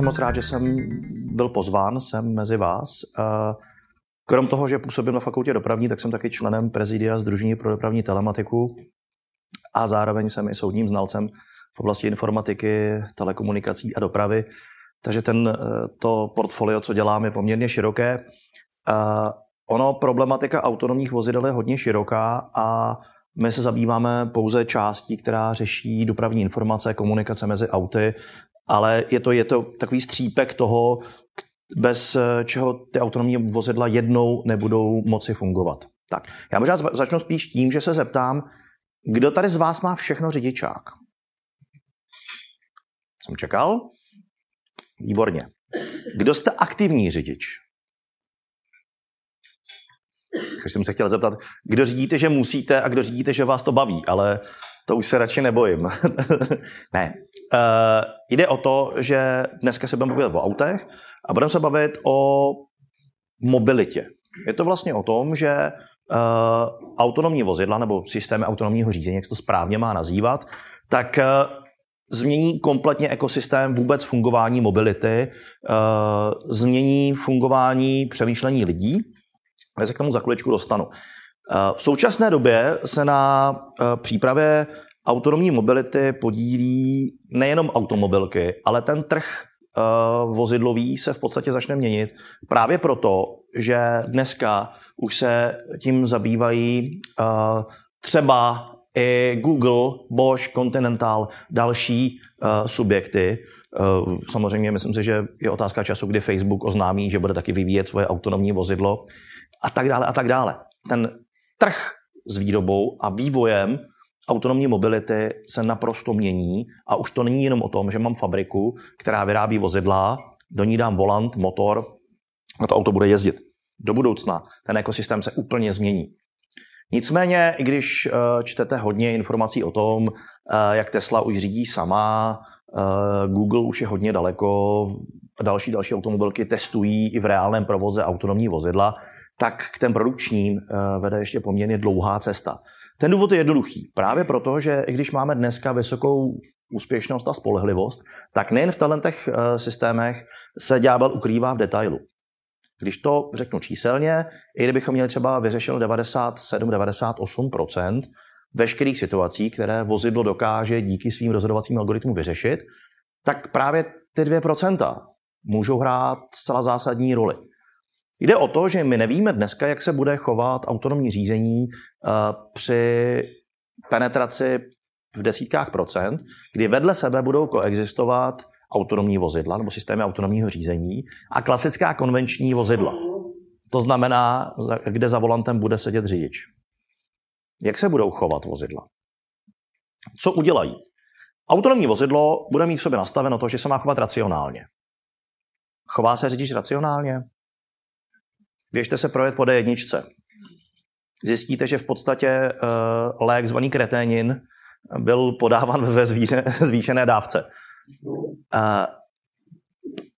Jsem moc rád, že jsem byl pozván sem mezi vás. Krom toho, že působím na fakultě dopravní, tak jsem taky členem prezidia Združení pro dopravní telematiku a zároveň jsem i soudním znalcem v oblasti informatiky, telekomunikací a dopravy. Takže ten, to portfolio, co dělám, je poměrně široké. Ono, problematika autonomních vozidel je hodně široká a my se zabýváme pouze částí, která řeší dopravní informace, komunikace mezi auty ale je to, je to takový střípek toho, bez eh, čeho ty autonomní vozidla jednou nebudou moci fungovat. Tak, já možná začnu spíš tím, že se zeptám, kdo tady z vás má všechno řidičák? Jsem čekal? Výborně. Kdo jste aktivní řidič? Takže jsem se chtěl zeptat, kdo řídíte, že musíte a kdo řídíte, že vás to baví, ale to už se radši nebojím. ne. Uh, jde o to, že dneska se budeme bavit o autech a budeme se bavit o mobilitě. Je to vlastně o tom, že uh, autonomní vozidla nebo systémy autonomního řízení, jak se to správně má nazývat, tak uh, změní kompletně ekosystém vůbec fungování mobility, uh, změní fungování přemýšlení lidí. Já se k tomu za chviličku dostanu. Eh, v současné době se na eh, přípravě autonomní mobility podílí nejenom automobilky, ale ten trh eh, vozidlový se v podstatě začne měnit právě proto, že dneska už se tím zabývají třeba i Google, Bosch, Continental, další subjekty. Samozřejmě myslím si, že je otázka času, kdy Facebook oznámí, že bude taky vyvíjet svoje autonomní vozidlo a tak dále a tak dále. Ten trh s výrobou a vývojem autonomní mobility se naprosto mění a už to není jenom o tom, že mám fabriku, která vyrábí vozidla, do ní dám volant, motor a to auto bude jezdit. Do budoucna ten ekosystém se úplně změní. Nicméně, i když eh, čtete hodně informací o tom, eh, jak Tesla už řídí sama, eh, Google už je hodně daleko, další další automobilky testují i v reálném provoze autonomní vozidla, tak k těm produkčním eh, vede ještě poměrně dlouhá cesta. Ten důvod je jednoduchý. Právě proto, že i když máme dneska vysokou úspěšnost a spolehlivost, tak nejen v talentech eh, systémech se ďábel ukrývá v detailu. Když to řeknu číselně, i kdybychom měli třeba vyřešil 97-98% veškerých situací, které vozidlo dokáže díky svým rozhodovacím algoritmům vyřešit, tak právě ty 2% můžou hrát zcela zásadní roli. Jde o to, že my nevíme dneska, jak se bude chovat autonomní řízení eh, při penetraci v desítkách procent, kdy vedle sebe budou koexistovat autonomní vozidla nebo systémy autonomního řízení a klasická konvenční vozidla. To znamená, kde za volantem bude sedět řidič. Jak se budou chovat vozidla? Co udělají? Autonomní vozidlo bude mít v sobě nastaveno to, že se má chovat racionálně. Chová se řidič racionálně? Běžte se projet po D1. Zjistíte, že v podstatě uh, lék zvaný kreténin byl podáván ve zvíře, zvýšené dávce. Uh,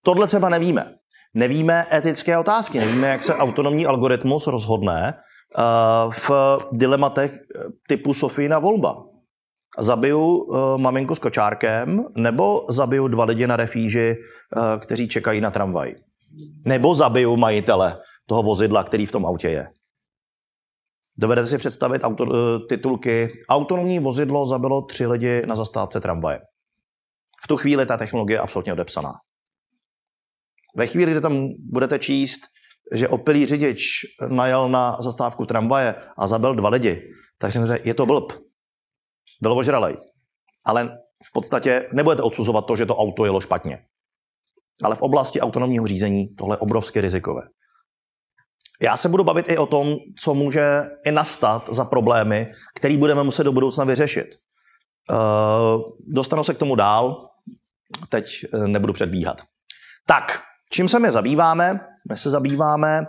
tohle třeba nevíme. Nevíme etické otázky, nevíme, jak se autonomní algoritmus rozhodne uh, v dilematech typu Sofína volba. Zabiju uh, maminku s kočárkem nebo zabiju dva lidi na refíži, uh, kteří čekají na tramvaj. Nebo zabiju majitele toho vozidla, který v tom autě je. Dovedete si představit auto, eh, titulky Autonomní vozidlo zabilo tři lidi na zastávce tramvaje. V tu chvíli ta technologie je absolutně odepsaná. Ve chvíli, kdy tam budete číst, že opilý řidič najel na zastávku tramvaje a zabil dva lidi, tak si myslíte, je to blb. Byl ožralej. Ale v podstatě nebudete odsuzovat to, že to auto jelo špatně. Ale v oblasti autonomního řízení tohle je obrovsky rizikové. Já se budu bavit i o tom, co může i nastat za problémy, které budeme muset do budoucna vyřešit. Uh, dostanu se k tomu dál, teď eh, nebudu předbíhat. Tak, čím se my zabýváme? My se zabýváme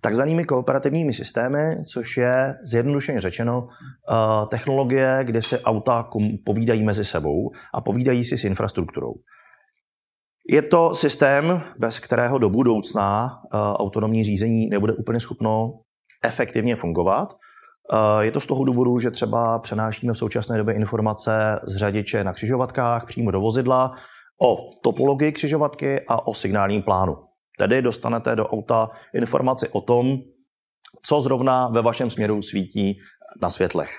takzvanými kooperativními systémy, což je zjednodušeně řečeno eh, technologie, kde se auta povídají mezi sebou a povídají si s infrastrukturou. Je to systém, bez kterého do budoucna eh, autonomní řízení nebude úplně schopno efektivně fungovat. Eh, je to z toho důvodu, že třeba přenášíme v současné době informace z řadiče na křižovatkách přímo do vozidla o topologii křižovatky a o signálním plánu. Tedy dostanete do auta informaci o tom, co zrovna ve vašem směru svítí na světlech.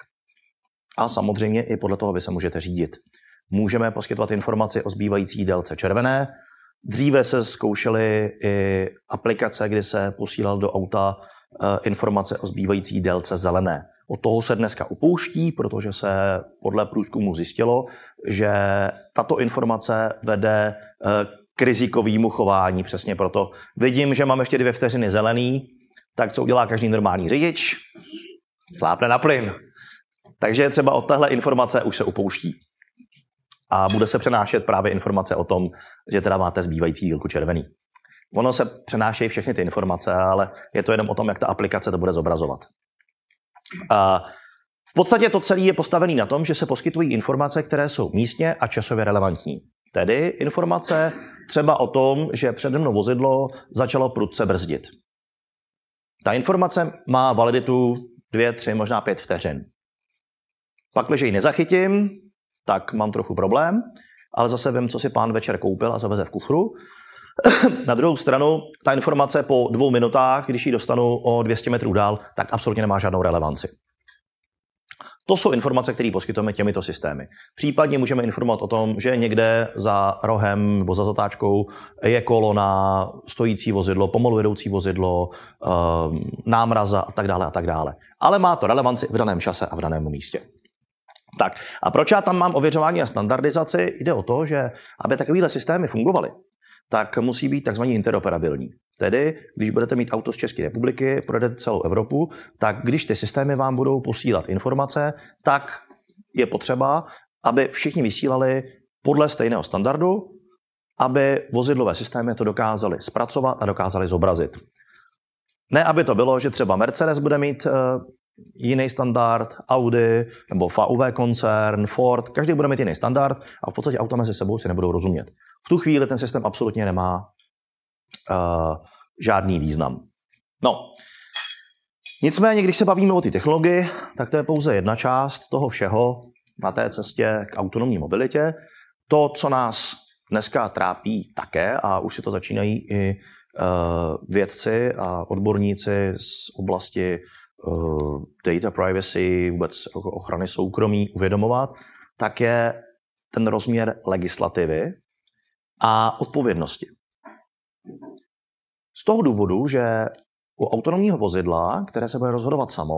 A samozřejmě i podle toho vy se můžete řídit. Můžeme poskytovat informaci o zbývající délce červené. Dříve se zkoušely i aplikace, kdy se posílal do auta eh, informace o zbývající délce zelené. Od toho se dneska upouští, protože se podle průzkumu zjistilo, že tato informace vede eh, k rizikovému chování. Přesně proto vidím, že mám ještě dvě vteřiny zelený, tak co udělá každý normální řidič? Šlápne na plyn. Takže třeba od téhle informace už se upouští. A bude se přenášet právě informace o tom, že teda máte zbývající dílku červený. Ono se přenášejí všechny ty informace, ale je to jenom o tom, jak ta aplikace to bude zobrazovat. A v podstatě to celé je postavené na tom, že se poskytují informace, které jsou místně a časově relevantní. Tedy informace třeba o tom, že přede mnou vozidlo začalo prudce brzdit. Ta informace má validitu dvě, tři, možná pět vteřin. Pak, když ji nezachytím, tak mám trochu problém, ale zase vím, co si pán večer koupil a zaveze v kufru. Na druhou stranu, ta informace po dvou minutách, když ji dostanu o 200 metrů dál, tak absolutně nemá žádnou relevanci. To jsou informace, které poskytujeme těmito systémy. Případně můžeme informovat o tom, že někde za rohem nebo za zatáčkou je kolona, stojící vozidlo, pomalu jedoucí vozidlo, ehm, námraza a tak dále a tak dále. Ale má to relevanci v daném čase a v daném místě. Tak a proč já tam mám ověřování a standardizaci? Jde o to, že aby takovéhle systémy fungovaly, tak musí být takzvaně interoperabilní. Tedy, když budete mít auto z České republiky, projedete celou Evropu, tak když ty systémy vám budou posílat informace, tak je potřeba, aby všichni vysílali podle stejného standardu, aby vozidlové systémy to dokázaly zpracovat a dokázaly zobrazit. Ne, aby to bylo, že třeba Mercedes bude mít eh, jiný standard, Audi nebo VW koncern, Ford, každý bude mít jiný standard a v podstatě auta mezi sebou si nebudou rozumět. V tu chvíli ten systém absolutně nemá uh, žádný význam. No, nicméně, když se bavíme o té technologii, tak to je pouze jedna část toho všeho na té cestě k autonomní mobilitě. To, co nás dneska trápí také, a už si to začínají i uh, vědci a odborníci z oblasti data privacy, vůbec ochrany soukromí uvědomovat, tak je ten rozměr legislativy a odpovědnosti. Z toho důvodu, že u autonomního vozidla, které se bude rozhodovat samo,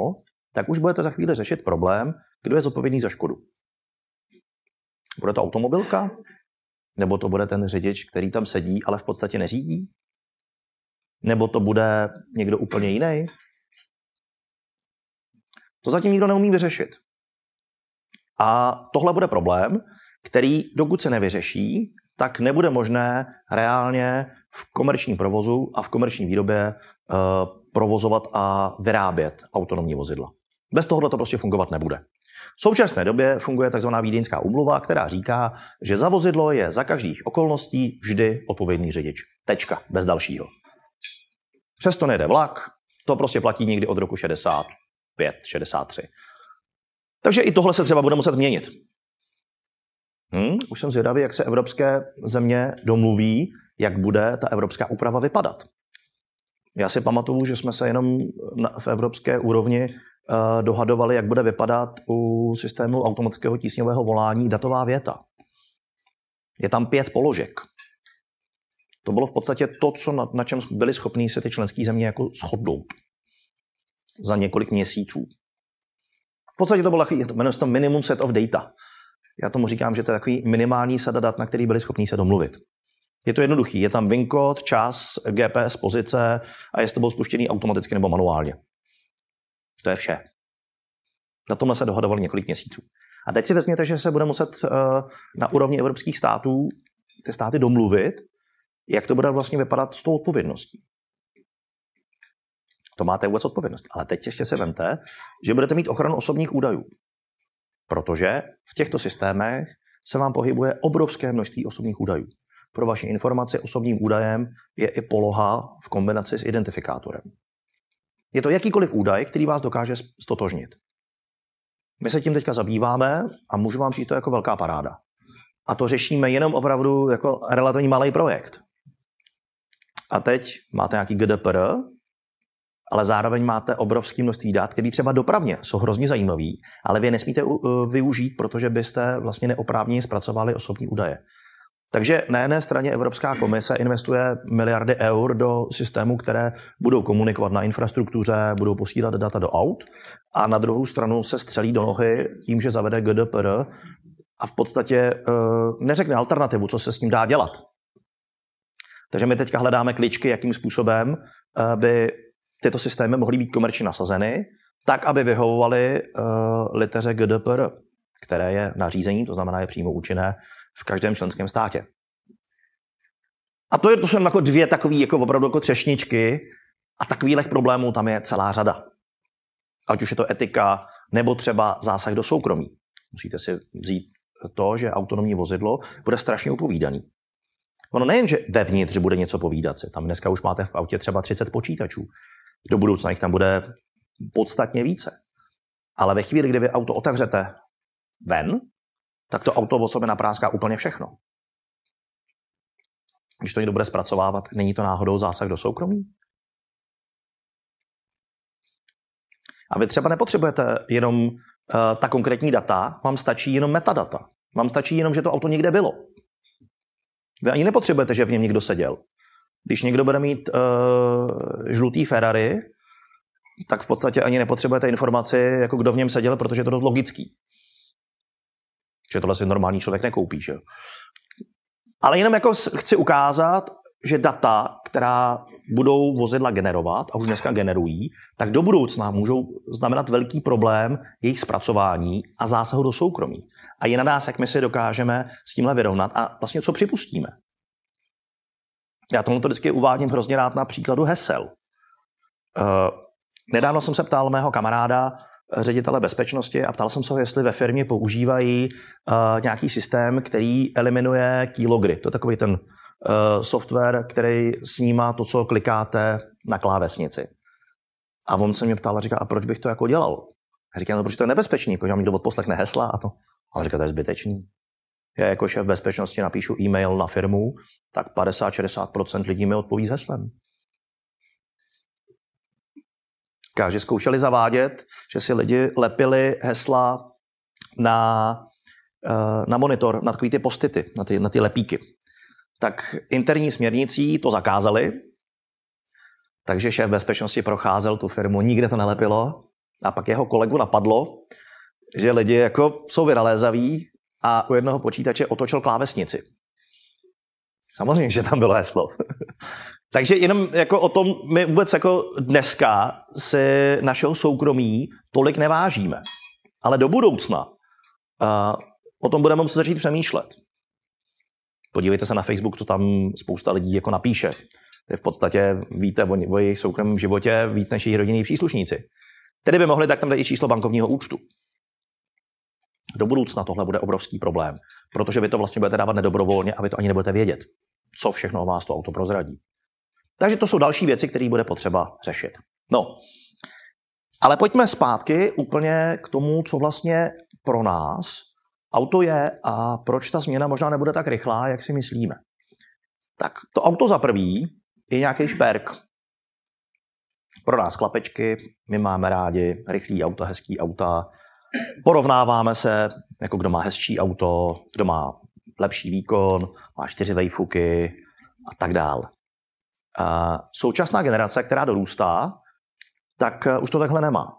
tak už budete za chvíli řešit problém, kdo je zodpovědný za škodu. Bude to automobilka? Nebo to bude ten řidič, který tam sedí, ale v podstatě neřídí? Nebo to bude někdo úplně jiný? To zatím nikdo neumí vyřešit. A tohle bude problém, který dokud se nevyřeší, tak nebude možné reálně v komerčním provozu a v komerční výrobě uh, provozovat a vyrábět autonomní vozidla. Bez tohohle to prostě fungovat nebude. V současné době funguje tzv. Vídeňská umluva, která říká, že za vozidlo je za každých okolností vždy odpovědný řidič. Tečka, bez dalšího. Přesto nejde vlak, to prostě platí někdy od roku 65, 63. Takže i tohle se třeba bude muset měnit. Hmm, už jsem zvědavý, jak se evropské země domluví, jak bude ta evropská úprava vypadat. Já si pamatuju, že jsme se jenom v evropské úrovni uh, dohadovali, jak bude vypadat u systému automatického tísňového volání datová věta. Je tam pět položek. To bylo v podstatě to, co na, na čem byli schopní se ty členské země jako shodnout za několik měsíců. V podstatě to bylo takový, jmenuje se to minimum set of data. Já tomu říkám, že to je takový minimální sada dat, na který byli schopni se domluvit. Je to jednoduchý. Je tam VIN kód, čas, GPS, pozice a je to bylo spuštěný automaticky nebo manuálně. To je vše. Na tomhle se dohadovali několik měsíců. A teď si vezměte, že se bude muset uh, na úrovni evropských států ty státy domluvit, jak to bude vlastně vypadat s tou odpovědností. To máte vůbec odpovědnost. Ale teď ještě se vemte, že budete mít ochranu osobních údajů. Protože v těchto systémech se vám pohybuje obrovské množství osobních údajů. Pro vaši informaci osobním údajem je i poloha v kombinaci s identifikátorem. Je to jakýkoliv údaj, který vás dokáže stotožnit. My se tím teďka zabýváme a můžu vám říct to jako velká paráda. A to řešíme jenom opravdu jako relativně malý projekt. A teď máte nějaký GDPR, ale zároveň máte obrovské množství dat, které třeba dopravně jsou hrozně zajímavý, ale vy je nesmíte využít, protože byste vlastně neoprávněně zpracovali osobní údaje. Takže na jedné straně Evropská komise investuje miliardy eur do systémů, které budou komunikovat na infrastruktuře, budou posílat data do aut a na druhou stranu se střelí do nohy tím, že zavede GDPR a v podstatě uh, neřekne alternativu, co se s tím dá dělat. Takže my teďka hledáme kličky, jakým způsobem uh, by tyto systémy mohly být komerčně nasazeny, tak, aby vyhovovaly uh, liteře GDPR, které je nařízení, to znamená je přímo účinné v každém členském státě. A to, je, to jsou jako dvě takové jako opravdu jako třešničky a takových problémů tam je celá řada. Ať už je to etika, nebo třeba zásah do soukromí. Musíte si vzít to, že autonomní vozidlo bude strašně upovídaný. Ono nejen, že vevnitř bude něco povídat si, tam dneska už máte v autě třeba 30 počítačů. Do budoucna jich tam bude podstatně více. Ale ve chvíli, kdy vy auto otevřete ven, tak to auto o sobě napráská úplně všechno. Když to někdo bude zpracovávat, není to náhodou zásah do soukromí? A vy třeba nepotřebujete jenom uh, ta konkrétní data, vám stačí jenom metadata. Vám stačí jenom, že to auto někde bylo. Vy ani nepotřebujete, že v něm někdo seděl. Když někdo bude mít uh, žlutý Ferrari, tak v podstatě ani nepotřebujete informaci, jako kdo v něm seděl, protože je to dost logický. Že tohle si normální člověk nekoupí. Že? Ale jenom jako chci ukázat, že data, která budou vozidla generovat, a už dneska generují, tak do budoucna můžou znamenat velký problém jejich zpracování a zásahu do soukromí. A je na nás, jak my si dokážeme s tímhle vyrovnat a vlastně co připustíme. Já tomu to vždycky uvádím hrozně rád na příkladu hesel. Uh, nedávno jsem se ptal mého kamaráda, ředitele bezpečnosti a ptal jsem se ho, jestli ve firmě používají uh, nějaký systém, který eliminuje keylogry. To je takový ten software, který snímá to, co klikáte na klávesnici. A on se mě ptal a říká, a proč bych to jako dělal? A říkám, no, protože to je nebezpečný, jako že vám někdo odposlechne hesla a to. A on říká, to je zbytečný. Já jako šéf bezpečnosti napíšu e-mail na firmu, tak 50-60% lidí mi odpoví s heslem. že zkoušeli zavádět, že si lidi lepili hesla na, eh, na monitor, na takové ty postity, na ty, na ty lepíky. Tak interní směrnicí to zakázali, takže šéf bezpečnosti procházel tu firmu, nikde to nelepilo a pak jeho kolegu napadlo, že lidi jako jsou vynalézaví a u jednoho počítače otočil klávesnici. Samozřejmě, že tam bylo heslo. Takže jenom jako o tom my vůbec jako dneska se našeho soukromí tolik nevážíme. Ale do budoucna uh, o tom budeme muset začít přemýšlet. Podívejte se na Facebook, co tam spousta lidí jako napíše. Je v podstatě víte o, o jejich soukromém životě víc než jejich rodinní příslušníci. Tedy by mohli tak tam dát i číslo bankovního účtu. Do budoucna tohle bude obrovský problém, protože vy to vlastně budete dávat nedobrovolně a vy to ani nebudete vědět, co všechno o vás to auto prozradí. Takže to jsou další věci, které bude potřeba řešit. No, ale pojďme zpátky úplně k tomu, co vlastně pro nás auto je a proč ta změna možná nebude tak rychlá, jak si myslíme. Tak to auto za prvý je nějaký šperk. Pro nás klapečky, my máme rádi rychlý auta, hezký auta, porovnáváme se, jako kdo má hezčí auto, kdo má lepší výkon, má čtyři vejfuky, a tak dál. A současná generace, která dorůstá, tak už to takhle nemá.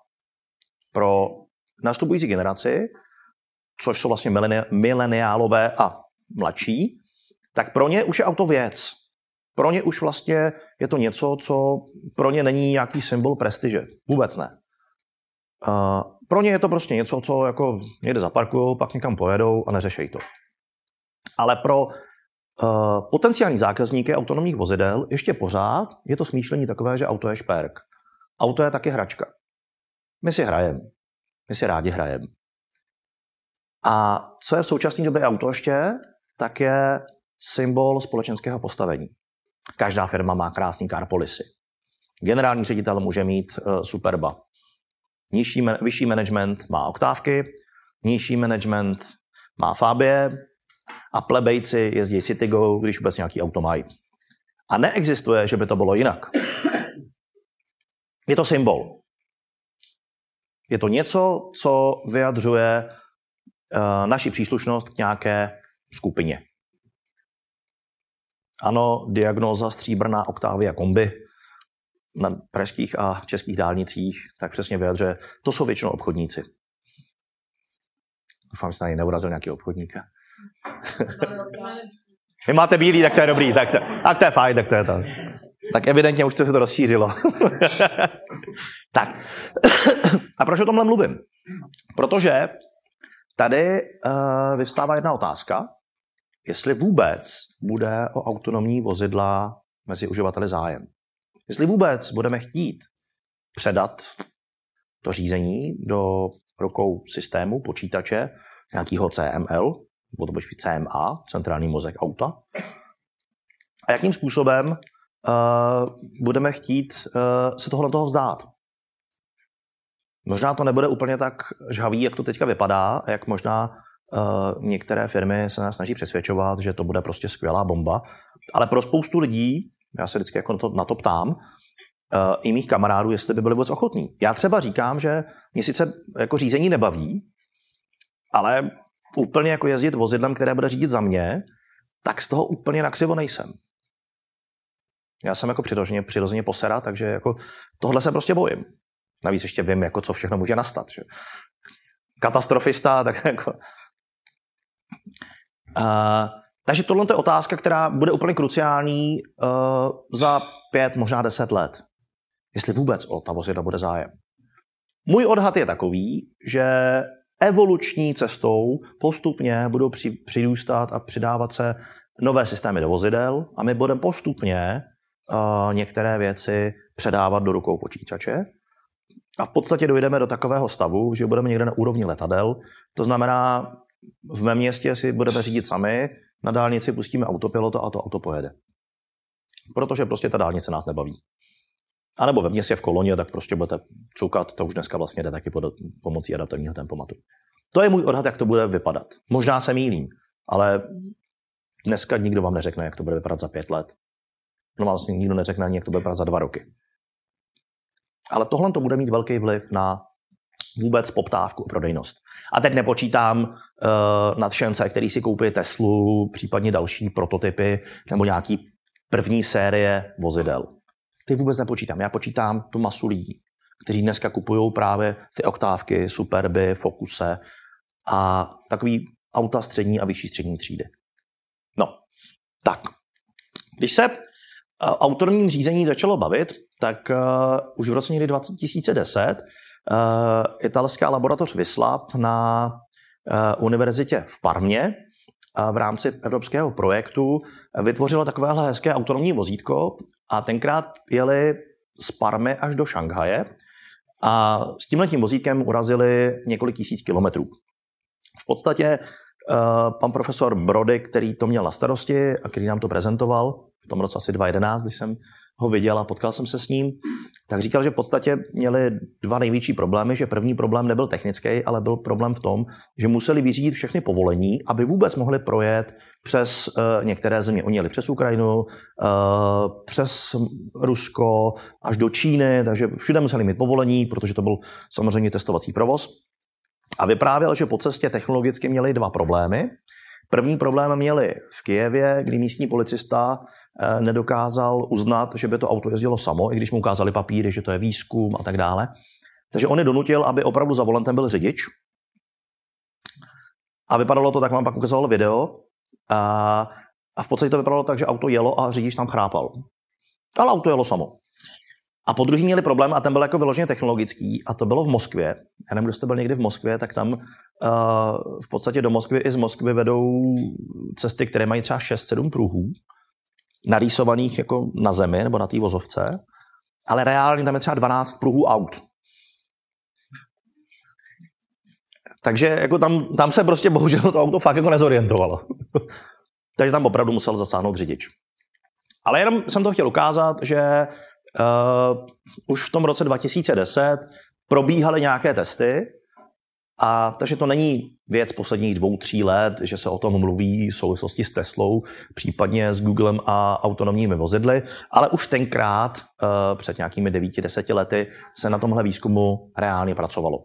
Pro nastupující generaci, což jsou vlastně mileniálové a mladší, tak pro ně už je auto věc. Pro ně už vlastně je to něco, co pro ně není nějaký symbol prestiže. Vůbec ne. Uh, pro ně je to prostě něco, co jako někde zaparkují, pak někam pojedou a neřešejí to. Ale pro uh, potenciální zákazníky autonomních vozidel ještě pořád je to smýšlení takové, že auto je šperk. Auto je taky hračka. My si hrajeme. My si rádi hrajeme. A co je v současné době auto ještě, tak je symbol společenského postavení. Každá firma má krásný car policy. Generální ředitel může mít uh, Superba. Nižší, vyšší management má oktávky, nižší management má Fabie a plebejci jezdí Citygo, když vůbec nějaký auto mají. A neexistuje, že by to bylo jinak. Je to symbol. Je to něco, co vyjadřuje uh, naši příslušnost k nějaké skupině. Ano, diagnóza stříbrná Octavia kombi na pražských a českých dálnicích tak přesně vyjadřuje, to jsou většinou obchodníci. Doufám, že se na něj neurazil nějaký obchodník. Vy máte bílý, tak to je dobrý, tak to, tak to je fajn, tak to je to. Tak evidentně už to se to rozšířilo. tak. A proč o tomhle mluvím? Protože tady uh, vyvstává jedna otázka, jestli vůbec bude o autonomní vozidla mezi uživateli zájem. Jestli vůbec budeme chtít předat to řízení do rukou systému, počítače, nějakého CML, nebo to bude CMA, centrální mozek auta. A jakým způsobem uh, budeme chtít uh, se tohle toho vzdát. Možná to nebude úplně tak žhavý, jak to teďka vypadá, jak možná uh, některé firmy se nás snaží přesvědčovat, že to bude prostě skvělá bomba. Ale pro spoustu lidí, já se vždycky jako na to, na to ptám, uh, i mých kamarádů, jestli by byli vůbec ochotní. Já třeba říkám, že mě sice jako řízení nebaví, ale úplně jako jezdit vozidlem, které bude řídit za mě, tak z toho úplně nakřivo nejsem. Já jsem jako přirozeně, přirozeně posera, takže jako tohle se prostě bojím. Navíc ještě vím, jako co všechno může nastat. Že? Katastrofista, tak jako... Uh, takže tohle je otázka, která bude úplně kruciální uh, za pět, možná deset let. Jestli vůbec o ta vozidla bude zájem. Můj odhad je takový, že evoluční cestou postupně budou při, přirůstat a přidávat se nové systémy do vozidel a my budeme postupně uh, některé věci předávat do rukou počítače. A v podstatě dojdeme do takového stavu, že budeme někde na úrovni letadel. To znamená, v mém městě si budeme řídit sami, na dálnici pustíme autopilota a to auto pojede. Protože prostě ta dálnice nás nebaví. A nebo ve městě v koloně, tak prostě budete cukat, to už dneska vlastně jde taky pomocí adaptivního tempomatu. To je můj odhad, jak to bude vypadat. Možná se mýlím, ale dneska nikdo vám neřekne, jak to bude vypadat za pět let. No vlastně nikdo neřekne ani, jak to bude vypadat za dva roky. Ale tohle to bude mít velký vliv na vůbec poptávku a prodejnost. A teď nepočítám nadšence, který si koupí Teslu, případně další prototypy nebo nějaký první série vozidel. Ty vůbec nepočítám. Já počítám tu masu lidí, kteří dneska kupují právě ty oktávky, Superby, Focuse a takový auta střední a vyšší střední třídy. No, tak. Když se uh, autorním řízení začalo bavit, tak uh, už v roce někdy 2010 uh, italská laboratoř Vyslab na univerzitě v Parmě uh, v rámci evropského projektu vytvořila takovéhle hezké autonomní vozítko a tenkrát jeli z Parmy až do Šanghaje a s tímhle vozítkem urazili několik tisíc kilometrů. V podstatě uh, pan profesor Brody, který to měl na starosti a který nám to prezentoval v tom roce asi 2011, když jsem ho viděl a potkal jsem se s ním, tak říkal, že v podstatě měli dva největší problémy, že první problém nebyl technický, ale byl problém v tom, že museli vyřídit všechny povolení, aby vůbec mohli projet přes uh, některé země. Oni jeli přes Ukrajinu, uh, přes Rusko, až do Číny, takže všude museli mít povolení, protože to byl samozřejmě testovací provoz. A vyprávěl, že po cestě technologicky měli dva problémy. První problém měli v Kijevě, kdy místní policista nedokázal uznat, že by to auto jezdilo samo, i když mu ukázali papíry, že to je výzkum a tak dále. Takže on je donutil, aby opravdu za volantem byl řidič. A vypadalo to tak, mám pak ukazoval video. A, a v podstatě to vypadalo tak, že auto jelo a řidič tam chrápal. Ale auto jelo samo. A po druhý měli problém, a ten byl jako vyloženě technologický, a to bylo v Moskvě. Já nevím, kdo jste byl někdy v Moskvě, tak tam uh, v podstatě do Moskvy i z Moskvy vedou cesty, které mají třeba 6-7 pruhů, narýsovaných jako na zemi nebo na té vozovce, ale reálně tam je třeba 12 pruhů aut. Takže jako tam, tam se prostě bohužel to auto fakt jako nezorientovalo. Takže tam opravdu musel zasáhnout řidič. Ale jenom jsem to chtěl ukázat, že uh, už v tom roce 2010 probíhaly nějaké testy, a takže to není věc posledních dvou, tří let, že se o tom mluví v souvislosti s Teslou, případně s Googlem a autonomními vozidly, ale už tenkrát, uh, před nějakými devíti, deseti lety, se na tomhle výzkumu reálně pracovalo.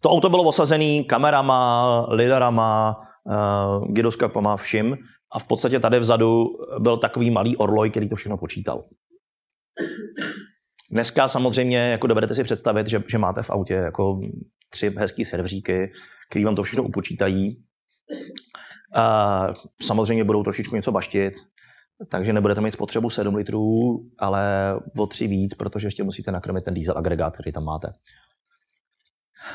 To auto bylo osazené kamerama, lidarama, uh, gyroskopama, všim a v podstatě tady vzadu byl takový malý orloj, který to všechno počítal. Dneska samozřejmě, jako dovedete si představit, že, že máte v autě jako tři hezký serveříky, který vám to všechno upočítají. A samozřejmě budou trošičku něco baštit, takže nebudete mít spotřebu 7 litrů, ale o 3 víc, protože ještě musíte nakrmit ten diesel agregát, který tam máte.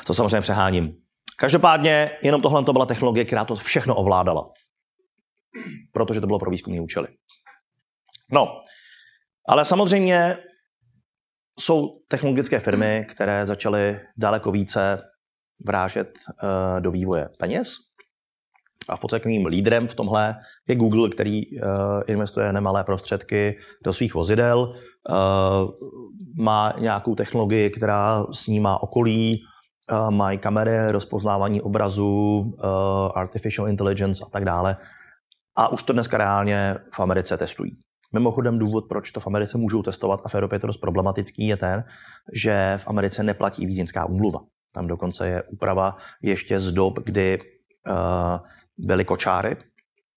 To samozřejmě přeháním. Každopádně jenom tohle to byla technologie, která to všechno ovládala. Protože to bylo pro výzkumní účely. No, ale samozřejmě jsou technologické firmy, které začaly daleko více vrážet uh, do vývoje peněz. A v podstatě mým lídrem v tomhle je Google, který uh, investuje nemalé prostředky do svých vozidel, uh, má nějakou technologii, která snímá okolí, mají kamery, rozpoznávání obrazu, artificial intelligence a tak dále. A už to dneska reálně v Americe testují. Mimochodem důvod, proč to v Americe můžou testovat a v Evropě je to dost problematický, je ten, že v Americe neplatí vídeňská úmluva. Tam dokonce je úprava ještě z dob, kdy uh, byly kočáry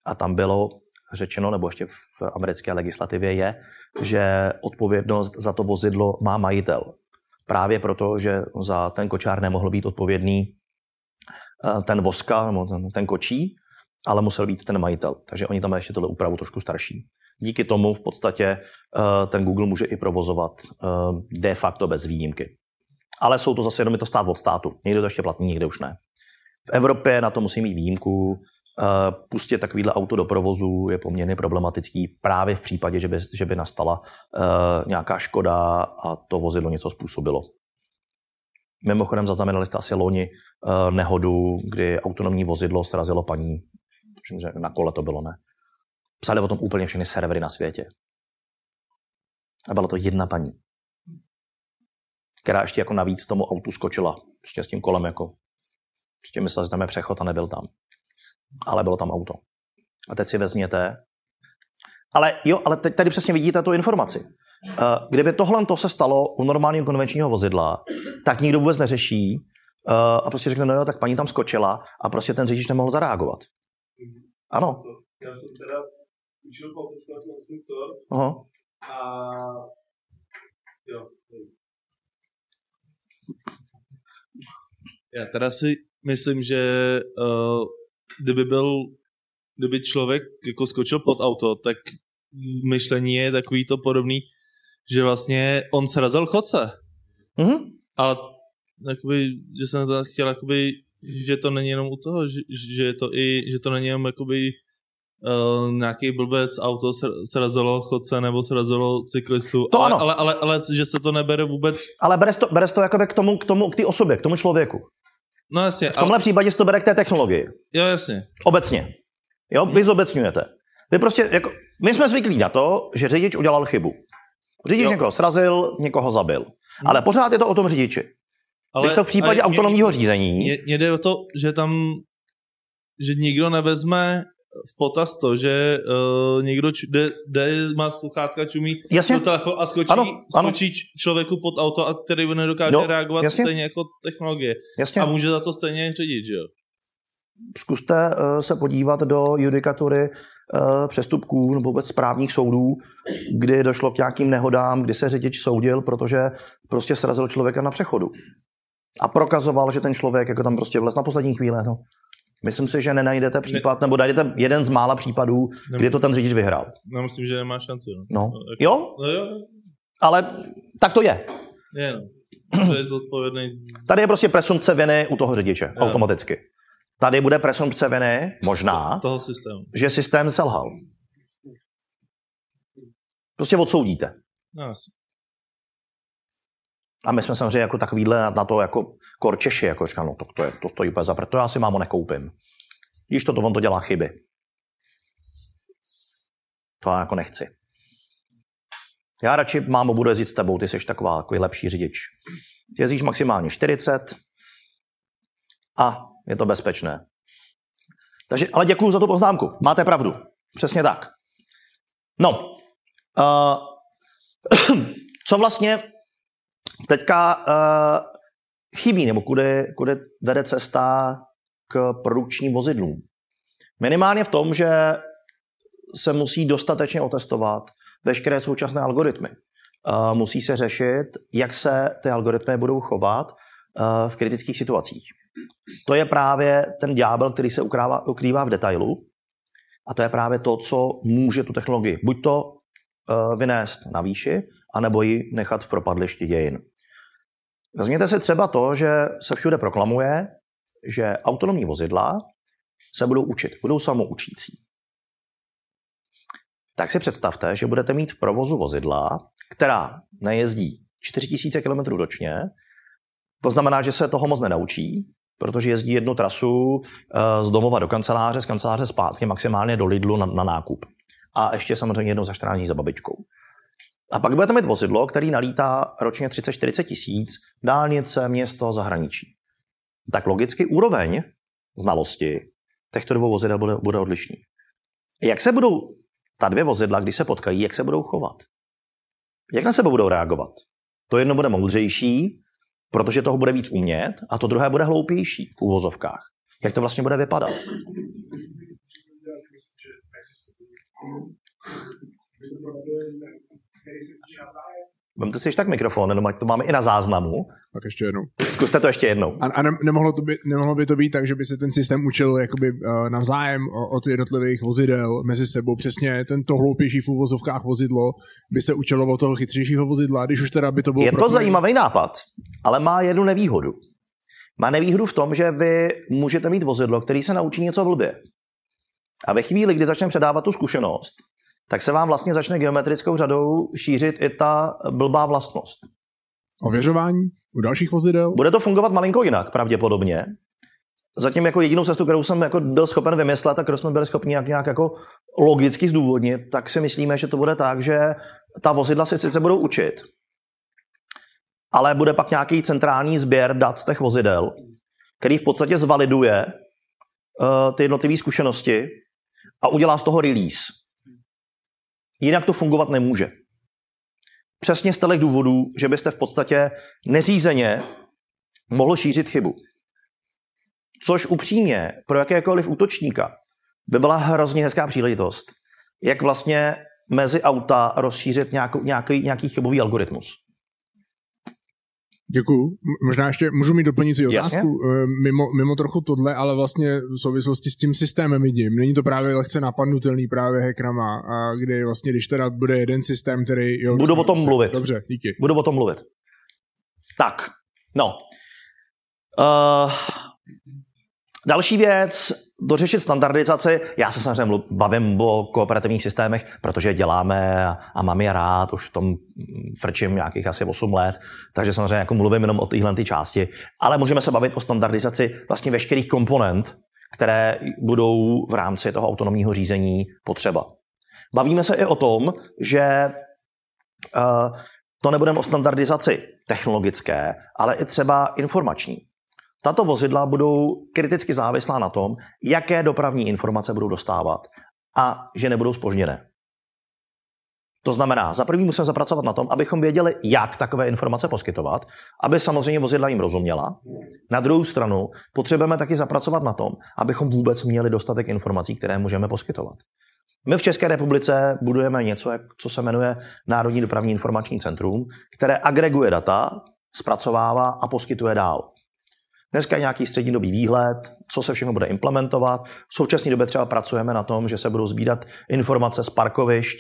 a tam bylo řečeno, nebo ještě v americké legislativě je, že odpovědnost za to vozidlo má majitel. Právě proto, že za ten kočár nemohl být odpovědný uh, ten voska, ten, ten kočí, ale musel být ten majitel. Takže oni tam mají ještě tohle úpravu trošku starší. Díky tomu v podstatě uh, ten Google může i provozovat de facto bez výjimky. Ale jsou to zase jenom je to stát od státu. Někde to ještě platný, někde už ne. V Evropě na to musí mít výjimku. Uh, pustit takovýhle auto do provozu je poměrně problematický právě v případě, že by, že by nastala uh, nějaká škoda a to vozidlo něco způsobilo. Mimochodem zaznamenali jste asi loni uh, nehodu, kdy autonomní vozidlo srazilo paní, že na kole to bylo, ne? Psali o tom úplně všechny servery na světě. A byla to jedna paní, která ještě jako navíc tomu autu skočila. Ještě s tím kolem jako. Ještě myslel, že tam je přechod a nebyl tam. Ale bylo tam auto. A teď si vezměte. Ale jo, ale teď tady přesně vidíte tu informaci. Uh, kdyby tohle to se stalo u normálního konvenčního vozidla, tak nikdo vůbec neřeší uh, a prostě řekne, no jo, tak paní tam skočila a prostě ten řidič nemohl zareagovat. Ano. Já jsem teda učil po instruktor Aha. a jo. Já teda si myslím, že uh, kdyby byl, kdyby člověk jako skočil pod auto, tak myšlení je takový to podobný, že vlastně on srazil chodce. Mhm. Ale jakoby, že jsem to chtěl, jakoby, že to není jenom u toho, že, že, je to i, že to není jenom jakoby uh, nějaký blbec auto srazilo chodce nebo srazilo cyklistu, To ale, ano. ale, ale, ale, že se to nebere vůbec, Ale bereš to, bereš to jakoby k tomu, k tomu, k té osobě, k tomu člověku. no jasně, V tomhle případě se to bere k té technologii. jo jasně, Obecně. Jo, vy zobecňujete. Vy prostě, jako, my jsme zvyklí na to, že řidič udělal chybu. Řidič Jo. někoho srazil, někoho zabil. Ale pořád je to o tom řidiči. Ale, Když to v případě ale autonomního řízení, mě jde o to, že tam, že nikdo nevezme v potaz to, že uh, někdo č- jde, jde, má sluchátka, čumí Jasně. do telefon a skočí, Ano, ano. skočí člověku pod auto, a který nedokáže Jo, reagovat jasně. stejně jako technologie. jasně, A může za to stejně řidič, že jo? zkuste uh, se podívat do judikatury uh, přestupků nebo vůbec správních soudů, kdy došlo k nějakým nehodám, kdy se řidič soudil, protože prostě srazil člověka na přechodu. A prokazoval, že ten člověk jako tam prostě vlez na poslední chvíli. No. Myslím si, že nenajdete případ, nebo najdete jeden z mála případů, ne, kdy to ten řidič vyhrál. No, myslím, že nemá šanci. No. No. Jo? No, jo. Ale tak to je. Je, no. Je zodpovědný z... Tady je prostě presumpce viny u toho řidiče, Jo. automaticky. Tady bude presumpce viny, možná, toho systému. že systém selhal. Prostě odsoudíte. No, asi. A my jsme samozřejmě jako takovýhle na to jako korčeši, jako říkám, no to, to, je, to stojí úplně za to já si mámo nekoupím. Když to, to on to dělá chyby. To já jako nechci. Já radši, mámo, budu jezdit s tebou, ty jsi taková, takový lepší řidič. Jezdíš maximálně 40 a je to bezpečné. Takže, ale děkuji za tu poznámku. Máte pravdu. Přesně tak. No, uh, co vlastně teďka uh, chybí, nebo kudy, kudy vede cesta k produkčním vozidlům? Minimálně v tom, že se musí dostatečně otestovat veškeré současné algoritmy. Uh, musí se řešit, jak se ty algoritmy budou chovat uh, v kritických situacích. To je právě ten ďábel, který se ukrává, ukrývá v detailu. A to je právě to, co může tu technologii buď to uh, vynést na výši, anebo ji nechat v propadlišti dějin. Vezměte si třeba to, že se všude proklamuje, že autonomní vozidla se budou učit, budou samoučící. Tak si představte, že budete mít v provozu vozidla, která nejezdí 4000 km ročně, to znamená, že se toho moc nenaučí, protože jezdí jednu trasu eh, z domova do kanceláře, z kanceláře zpátky, maximálně do Lidlu na, na nákup. A ještě samozřejmě jednou za 14 dní za babičkou. A pak budete mít vozidlo, který nalítá ročně 30-40 tisíc, dálnice, město, zahraničí. Tak logicky úroveň znalosti těchto dvou vozidel bude, bude odlišný. Jak se budou ta dvě vozidla, když se potkají, jak se budou chovat? Jak na sebe budou reagovat? To jedno bude moudřejší, protože toho bude víc umět, a to druhé bude hloupější v úvozovkách. Jak to vlastně bude vypadat? Vemte si ještě tak mikrofon, jenom ať to máme i na záznamu. Tak ještě jednou. Zkuste to ještě jednou. A, a ne, nemohlo, to by, nemohlo by to být tak, že by se ten systém učil jakoby uh, navzájem o- od jednotlivých vozidel mezi sebou. Přesně tento hloupější v úvozovkách vozidlo by se učilo od toho chytřejšího vozidla, když už teda by to bylo... Je to propojené- zajímavý nápad, ale má jednu nevýhodu. Má nevýhodu v tom, že vy můžete mít vozidlo, který se naučí něco blbě. A ve chvíli, kdy začne předávat tu zkušenost, tak se vám vlastně začne geometrickou řadou šířit i ta blbá vlastnost. Ověřování u dalších vozidel? Bude to fungovat malinko jinak, pravděpodobně. Zatím jako jedinou cestu, kterou jsem jako byl schopen vymyslet a kterou jsme byli schopni nějak, nějak jako logicky zdůvodnit, tak si myslíme, že to bude tak, že ta vozidla si sice budou učit, ale bude pak nějaký centrální sběr dat z těch vozidel, který v podstatě zvaliduje uh, ty jednotlivé zkušenosti a udělá z toho release. Jinak to fungovat nemůže. Přesně z těch důvodů, že byste v podstatě neřízeně mohl šířit chybu. Což upřímně pro jakékoliv útočníka by byla hrozně hezká příležitost, jak vlastně mezi auta rozšířit nějakou, nějaký, nějaký chybový algoritmus. Děkuju. Možná ještě můžu mít doplňující otázku, eh, mimo, mimo trochu tohle, ale vlastně v souvislosti s tím systémem vidím. Není to právě lehce napadnutelný právě hackerama, a kdy vlastně, když teda bude jeden systém, který... Jo, Budu o tom se- mluvit. Dobře, díky. Budu o tom mluvit. Tak, no. Uh, další věc, dořešit standardizaci. Já se samozřejmě bavím o kooperativních systémech, protože děláme a, mám je rád, už v tom mm, frčím nějakých asi 8 let, takže samozřejmě jako mluvím jenom o téhle části, ale můžeme se bavit o standardizaci vlastně veškerých komponent, které budou v rámci toho autonomního řízení potřeba. Bavíme se i o tom, že uh, to nebudeme o standardizaci technologické, ale i třeba informační. Tato vozidla budou kriticky závislá na tom, jaké dopravní informace budou dostávat a že nebudou spožděné. To znamená, za první musíme zapracovat na tom, abychom věděli, jak takové informace poskytovat, aby samozřejmě vozidla jim rozuměla. Na druhou stranu potřebujeme taky zapracovat na tom, abychom vůbec měli dostatek informací, které můžeme poskytovat. My v České republice budujeme něco, co se jmenuje Národní dopravní informační centrum, které agreguje data, zpracovává a poskytuje dál. Dneska je nějaký střednědobý výhled, co se všechno bude implementovat. V současné době třeba pracujeme na tom, že se budou sbírat informace z parkovišť,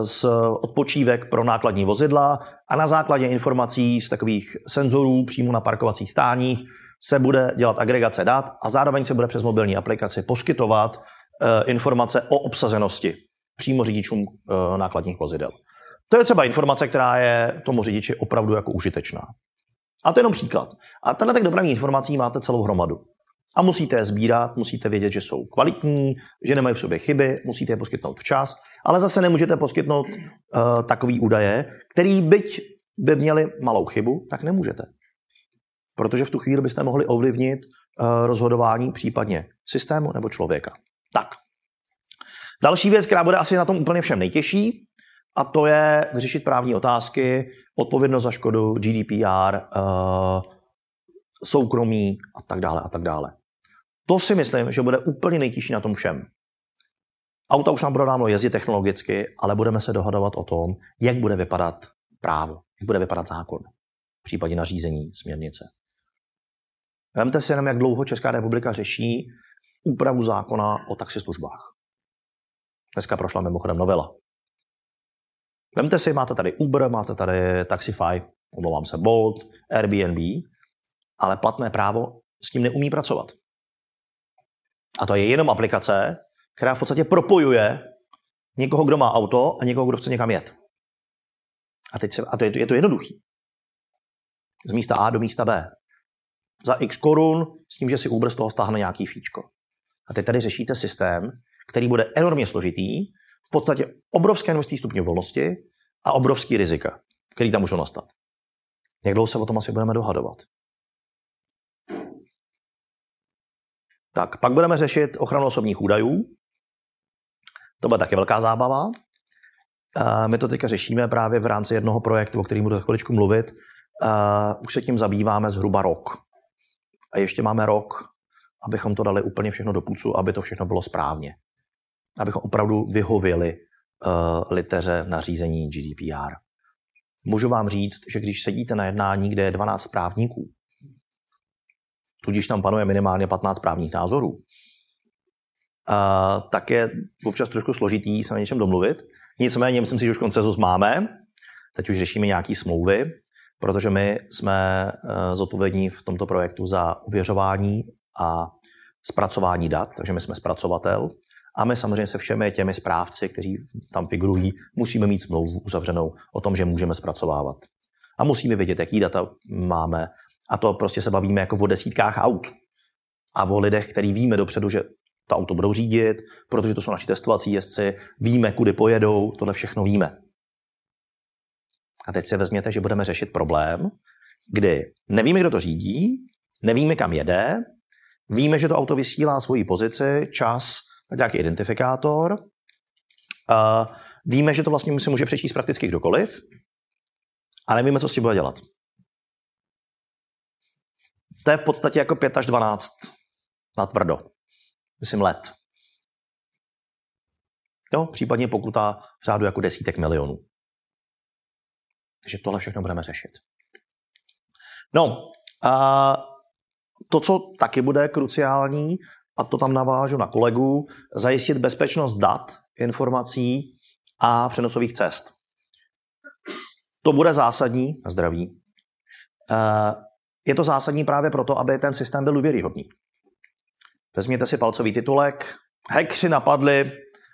z odpočívek pro nákladní vozidla a na základě informací z takových senzorů přímo na parkovacích stáních se bude dělat agregace dat a zároveň se bude přes mobilní aplikaci poskytovat e, informace o obsazenosti přímo řidičům nákladních vozidel. To je třeba informace, která je tomu řidiči opravdu jako užitečná. A to je jenom příklad. A tenhle tak dopravní informací máte celou hromadu. A musíte je sbírat, musíte vědět, že jsou kvalitní, že nemají v sobě chyby, musíte je poskytnout včas, ale zase nemůžete poskytnout uh, takový údaje, který byť by měli malou chybu, tak nemůžete. Protože v tu chvíli byste mohli ovlivnit uh, rozhodování případně systému nebo člověka. Tak. Další věc, která bude asi na tom úplně všem nejtěžší, a to je řešit právní otázky, odpovědnost za škodu, GDPR, uh, soukromí a tak dále a tak dále. To si myslím, že bude úplně nejtěžší na tom všem. Auta už nám budou dávno jezdit technologicky, ale budeme se dohadovat o tom, jak bude vypadat právo, jak bude vypadat zákon, v případě nařízení směrnice. Vemte si jenom, jak dlouho Česká republika řeší úpravu zákona o taxislužbách. Dneska prošla mimochodem novela. Vemte si, máte tady Uber, máte tady Taxify, omlouvám se, Bolt, Airbnb, ale platné právo s tím neumí pracovat. A to je jenom aplikace, která v podstatě propojuje někoho, kdo má auto a někoho, kdo chce někam jet. A, teď se, a to je, je to jednoduchý. Z místa A do místa B. Za x korun s tím, že si Uber z toho stáhne nějaký fíčko. A teď tady řešíte systém, který bude enormně složitý, v podstatě obrovské množství stupňů volnosti a obrovský rizika, který tam můžou nastat. Jak dlouho se o tom asi budeme dohadovat? Tak, pak budeme řešit ochranu osobních údajů. To bude taky velká zábava. My to teďka řešíme právě v rámci jednoho projektu, o kterém budu za chviličku mluvit. Už se tím zabýváme zhruba rok. A ještě máme rok, abychom to dali úplně všechno do půcu, aby to všechno bylo správně. Abychom opravdu vyhověli uh, liteře nařízení GDPR. Můžu vám říct, že když sedíte na jednání, kde je 12 právníků, tudíž tam panuje minimálně 15 právních názorů, uh, tak je občas trošku složitý se na něčem domluvit. Nicméně, myslím si, že už koncesus máme, teď už řešíme nějaké smlouvy, protože my jsme uh, zodpovědní v tomto projektu za uvěřování a zpracování dat, takže my jsme zpracovatel a my samozřejmě se všemi těmi správci, kteří tam figurují, musíme mít smlouvu uzavřenou o tom, že můžeme zpracovávat. A musíme vědět, jaký data máme. A to prostě se bavíme jako o desítkách aut. A o lidech, který víme dopředu, že to auto budou řídit, protože to jsou naši testovací jezdci, víme, kudy pojedou, tohle všechno víme. A teď si vezměte, že budeme řešit problém, kdy nevíme, kdo to řídí, nevíme, kam jede, víme, že to auto vysílá svoji pozici, čas, nějaký identifikátor. Uh, víme, že to vlastně si může přečíst prakticky kdokoliv, a nevíme, co s tím bude dělat. To je v podstatě jako 5 až 12 na tvrdo. Myslím let. Jo, případně pokuta v řádu jako desítek milionů. Takže tohle všechno budeme řešit. No, a to, co taky bude kruciální, a to tam navážu na kolegu, zajistit bezpečnost dat, informací a přenosových cest. To bude zásadní na zdraví. Eh, je to zásadní právě proto, aby ten systém byl důvěryhodný. Vezměte si palcový titulek. Hekři napadli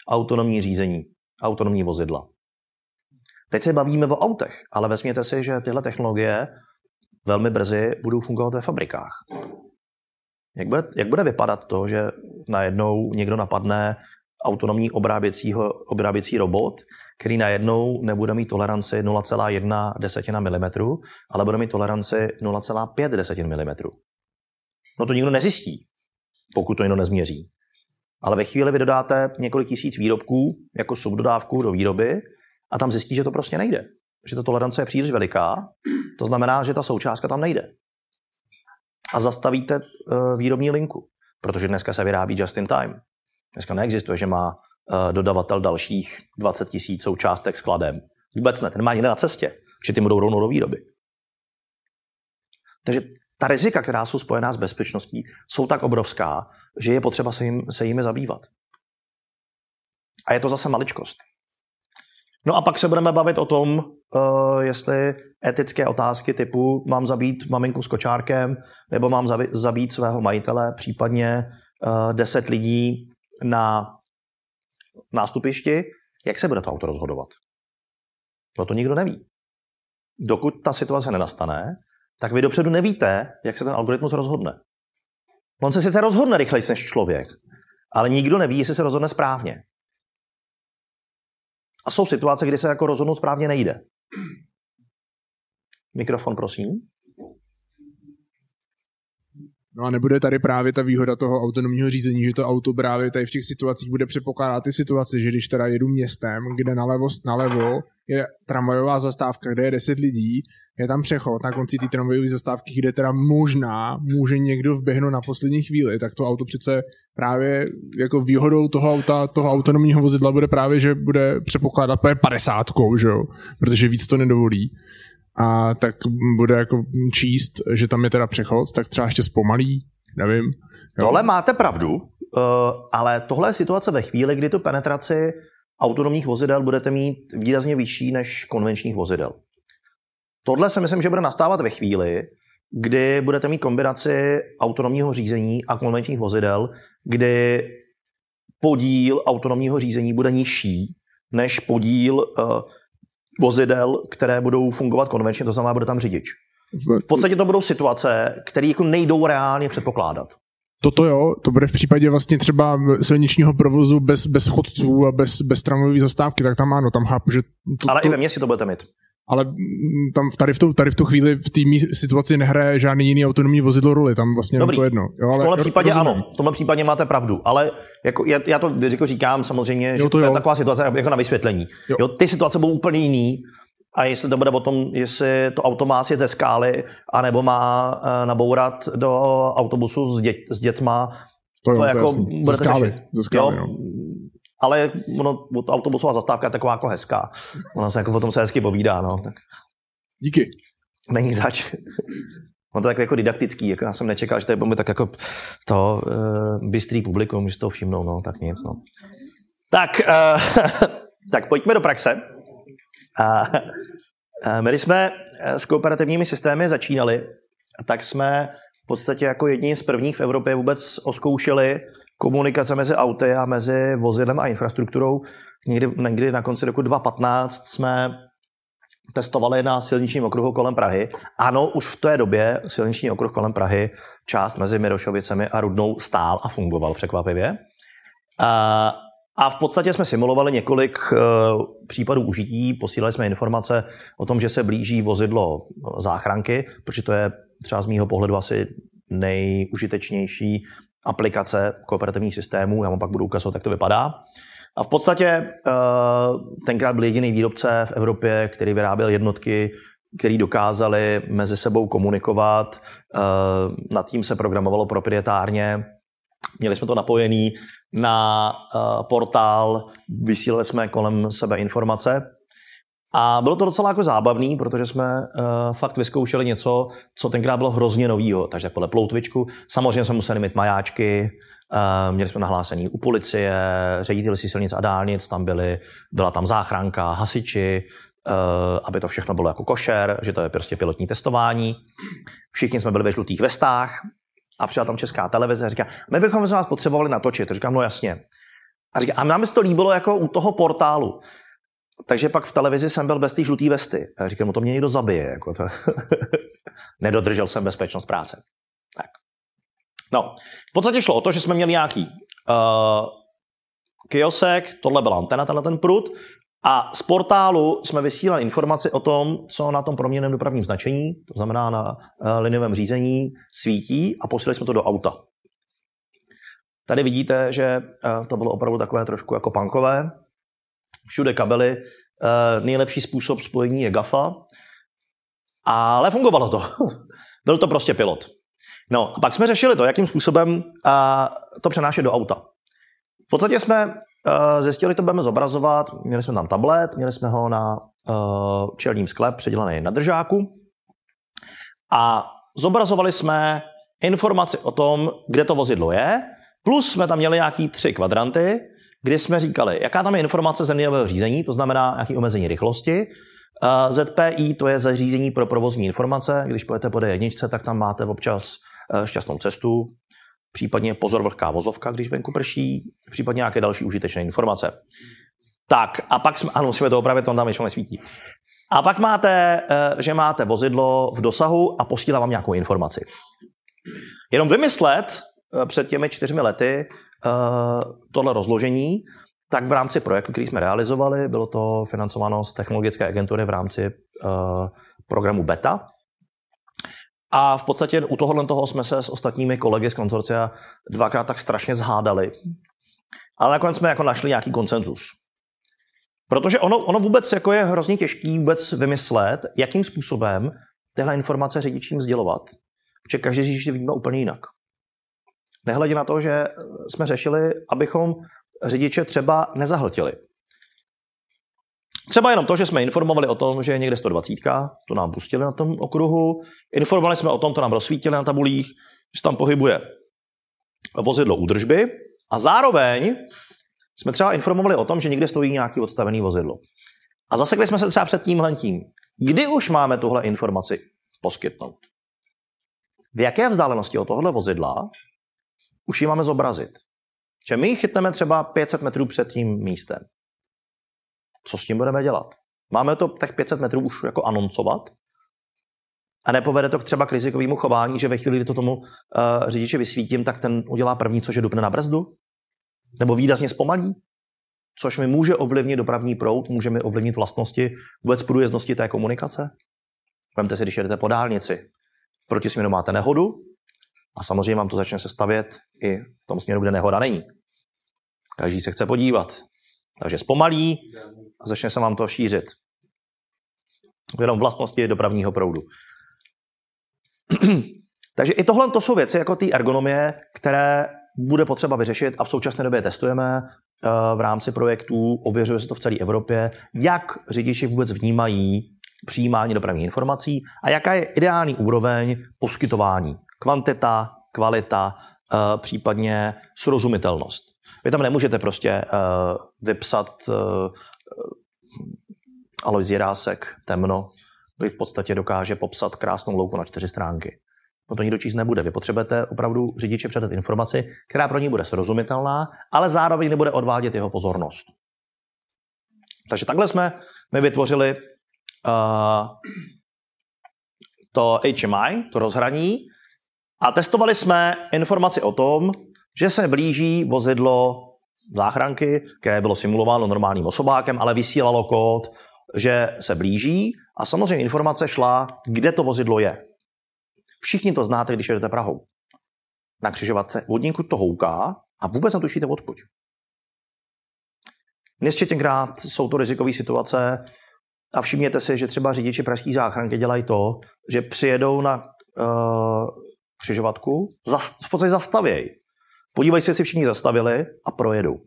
autonomní řízení, autonomní vozidla. Teď se bavíme o autech, ale vezměte si, že tyhle technologie velmi brzy budou fungovat ve fabrikách. Jak bude, jak bude vypadat to, že najednou někdo napadne autonomní obráběcího, obráběcí robot, který najednou nebude mít toleranci 0,1 desetina milimetru, ale bude mít toleranci 0,5 desetin milimetru. No to nikdo nezjistí, pokud to někdo nezměří. Ale ve chvíli vy dodáte několik tisíc výrobků jako subdodávku do výroby a tam zjistí, že to prostě nejde. Že ta tolerance je příliš veliká, to znamená, že ta součástka tam nejde. A zastavíte uh, výrobní linku, protože dneska se vyrábí just in time. Dneska neexistuje, že má uh, dodavatel dalších 20 tisíc součástek skladem. Vůbec ne, ten má někde na cestě, že ty budou rovnou do výroby. Takže ta rizika, která jsou spojená s bezpečností, jsou tak obrovská, že je potřeba se, jim, se jimi zabývat. A je to zase maličkost. No a pak se budeme bavit o tom, uh, jestli etické otázky typu mám zabít maminku s kočárkem, nebo mám zabít svého majitele, případně uh, deset lidí na nástupišti, jak se bude to auto rozhodovat? No to nikdo neví. Dokud ta situace nenastane, tak vy dopředu nevíte, jak se ten algoritmus rozhodne. On se sice rozhodne rychleji než člověk, ale nikdo neví, jestli se rozhodne správně. A jsou situace, kdy se jako rozhodnout správně nejde. Mikrofon, prosím. No a nebude tady právě ta výhoda toho autonomního řízení, že to auto právě tady v těch situacích bude přepokládat ty situace, že když teda jedu městem, kde nalevo, nalevo je tramvajová zastávka, kde je 10 lidí, je tam přechod na konci té tramvajové zastávky, kde teda možná může někdo vběhnout na poslední chvíli, tak to auto přece právě jako výhodou toho auta, toho autonomního vozidla bude právě, že bude přepokládat 50, že jo, protože víc to nedovolí a tak bude jako číst, že tam je teda přechod, tak třeba ještě zpomalí, nevím. Jo. Tohle máte pravdu, uh, ale tohle je situace ve chvíli, kdy tu penetraci autonomních vozidel budete mít výrazně vyšší než konvenčních vozidel. Tohle si myslím, že bude nastávat ve chvíli, kdy budete mít kombinaci autonomního řízení a konvenčních vozidel, kdy podíl autonomního řízení bude nižší než podíl uh, vozidel, které budou fungovat konvenčně, to znamená, bude tam řidič. V podstatě to budou situace, které jako nejdou reálně předpokládat. Toto jo, to bude v případě vlastně třeba silničního provozu bez, bez chodců a bez, bez tramvajové zastávky, tak tam ano, tam chápu, že... To, Ale to... i ve městě to budete mít ale tam tady v, tu, tady v tu chvíli v té situaci nehraje žádný jiný autonomní vozidlo roli, tam vlastně Dobrý. to jedno. Jo, ale v tomhle případě rozumím. ano, v tomhle případě máte pravdu, ale jako, já, já to jako říkám samozřejmě, jo, že to, to je taková situace jako na vysvětlení. Jo. Jo, ty situace budou úplně jiný, a jestli to bude o tom, jestli to auto má sjet ze skály, anebo má uh, nabourat do autobusu s, dět, s dětma, to, jo, to, to jako ze skály, ze skály, jo, ale ono, autobusová zastávka je taková jako hezká. Ona se jako potom se hezky povídá, no. Tak. Díky. Není zač. On to tak jako didaktický, jako já jsem nečekal, že to bude tak jako to uh, bystrý publikum, že to všimnou, no, tak nic, no. Tak, uh, tak pojďme do praxe. Uh, uh, my jsme s kooperativními systémy začínali, tak jsme v podstatě jako jedni z prvních v Evropě vůbec oskoušeli komunikace mezi auty a mezi vozidlem a infrastrukturou. Někdy, někdy na konci roku 2015 jsme testovali na silničním okruhu kolem Prahy. Ano, už v té době silniční okruh kolem Prahy, část mezi Mirošovicemi a Rudnou stál a fungoval překvapivě. A, a v podstatě jsme simulovali několik uh, případů užití, posílali jsme informace o tom, že se blíží vozidlo záchranky, protože to je třeba z mýho pohledu asi nejužitečnější aplikace kooperativních systémů, já vám pak budu ukazovat, jak to vypadá. A v podstatě eh, tenkrát byl jediný výrobce v Evropě, který vyráběl jednotky, který dokázali mezi sebou komunikovat. Eh, nad tím se programovalo proprietárně. Měli jsme to napojený na eh, portál, vysílali jsme kolem sebe informace a bylo to docela jako zábavný, protože jsme uh, fakt vyzkoušeli něco, co tenkrát bylo hrozně novýho. Takže podle ploutvičku. Samozřejmě jsme museli mít majáčky, uh, měli jsme nahlásení u policie, řediteli si silnic a dálnic, tam byly, byla tam záchranka, hasiči, uh, aby to všechno bylo jako košer, že to je prostě pilotní testování. Všichni jsme byli ve žlutých vestách a přijela tam česká televize a říká, my bychom se vás potřebovali natočit. To říkám, no jasně. A říká, a nám se to líbilo jako u toho portálu. Takže pak v televizi jsem byl bez té žluté vesty. A říkám, no to mě někdo zabije. Jako to. Nedodržel jsem bezpečnost práce. Tak. No, v podstatě šlo o to, že jsme měli nějaký uh, kiosek, tohle byla antena, tenhle ten prut, a z portálu jsme vysílali informaci o tom, co na tom proměném dopravním značení, to znamená na uh, liniovém řízení, svítí a posílali jsme to do auta. Tady vidíte, že uh, to bylo opravdu takové trošku jako punkové. Všude kabely. Uh, nejlepší způsob spojení je GAFA. Ale fungovalo to. Byl to prostě pilot. No a pak jsme řešili to, jakým způsobem uh, to přenášet do auta. V podstatě jsme uh, zjistili, to budeme zobrazovat. Měli jsme tam tablet, měli jsme ho na čelním skle předělaný na držáku. A zobrazovali jsme informaci o tom, kde to vozidlo je, plus jsme tam měli nějaký tři kvadranty, kdy jsme říkali, jaká tam je informace zemědělského řízení, to znamená nějaké omezení rychlosti, ZPI to je zařízení pro provozní informace. Když pojete po D1, tak tam máte občas eh, šťastnou cestu, případně pozor vlhká vozovka, když venku prší, případně nějaké další užitečné informace. Tak a pak jsme, ano, musíme to opravit, to tam ještě nesvítí. A pak máte, eh, že máte vozidlo v dosahu a posílá vám nějakou informaci. Jenom vymyslet eh, před těmi čtyřmi lety tohle rozložení tak v rámci projektu, který jsme realizovali, bylo to financováno z technologické agentury v rámci uh, programu BETA. A v podstatě u tohohle toho jsme se s ostatními kolegy z konzorcia dvakrát tak strašně zhádali. Ale nakonec jsme jako našli nějaký konsenzus. Protože ono, ono vůbec jako je hrozně těžký vůbec vymyslet, jakým způsobem tyhle informace řidičům sdělovat. Protože každý řidič vidíme úplně jinak. Nehledě na to, že jsme řešili, abychom řidiče třeba nezahltili. Třeba jenom to, že jsme informovali o tom, že je někde 120, to nám pustili na tom okruhu, informovali jsme o tom, to nám rozsvítili na tabulích, že tam pohybuje vozidlo údržby a zároveň jsme třeba informovali o tom, že někde stojí nějaký odstavený vozidlo. A zasekli jsme se třeba před tímhle tím. Kdy už máme tuhle informaci poskytnout? V jaké vzdálenosti od tohohle vozidla už ji máme zobrazit? Že my chytneme třeba 500 metrů před tím místem. Co s tím budeme dělat? Máme to tak 500 metrů už jako anoncovat? A nepovede to třeba k rizikovému chování, že ve chvíli, kdy to tomu uh, řidiči vysvítím, tak ten udělá první, což je dupne na brzdu? Nebo výrazně zpomalí? Což mi může ovlivnit dopravní proud, může mi ovlivnit vlastnosti vůbec průjezdnosti té komunikace? Vemte si, když jedete po dálnici. Proti směru máte nehodu, a samozřejmě vám to začne se stavět i v tom směru, kde nehoda není. Každý se chce podívat. Takže zpomalí a začne se vám to šířit. Jenom vlastnosti dopravního proudu. Takže i tohle to jsou věci jako ty ergonomie, které bude potřeba vyřešit a v současné době testujeme eh, v rámci projektů, ověřuje se to v celé Evropě, jak řidiči vůbec vnímají přijímání dopravních informací a jaká je ideální úroveň poskytování kvantita, kvalita, uh, případně srozumitelnost. Vy tam nemůžete prostě uh, vypsat uh, Alois Jirásek temno, který v podstatě dokáže popsat krásnou louku na čtyři stránky. No to nikdo číst nebude. Vy potřebujete opravdu řidiče předat informaci, která pro ní bude srozumitelná, ale zároveň nebude odvádět jeho pozornost. Takže takhle jsme my vytvořili uh, to HMI, to rozhraní, a testovali jsme informaci o tom, že se blíží vozidlo záchranky, které bylo simulováno normálním osobákem, ale vysílalo kód, že se blíží a samozřejmě informace šla, kde to vozidlo je. Všichni to znáte, když jedete Prahou. Na křižovatce vodníku to houká a vůbec netušíte odkud. Nesčetněkrát jsou to rizikové situace a všimněte si, že třeba řidiči pražské záchranky dělají to, že přijedou na uh, křižovatku, v podstatě zastavěj. Podívej se, jestli všichni zastavili a projedou.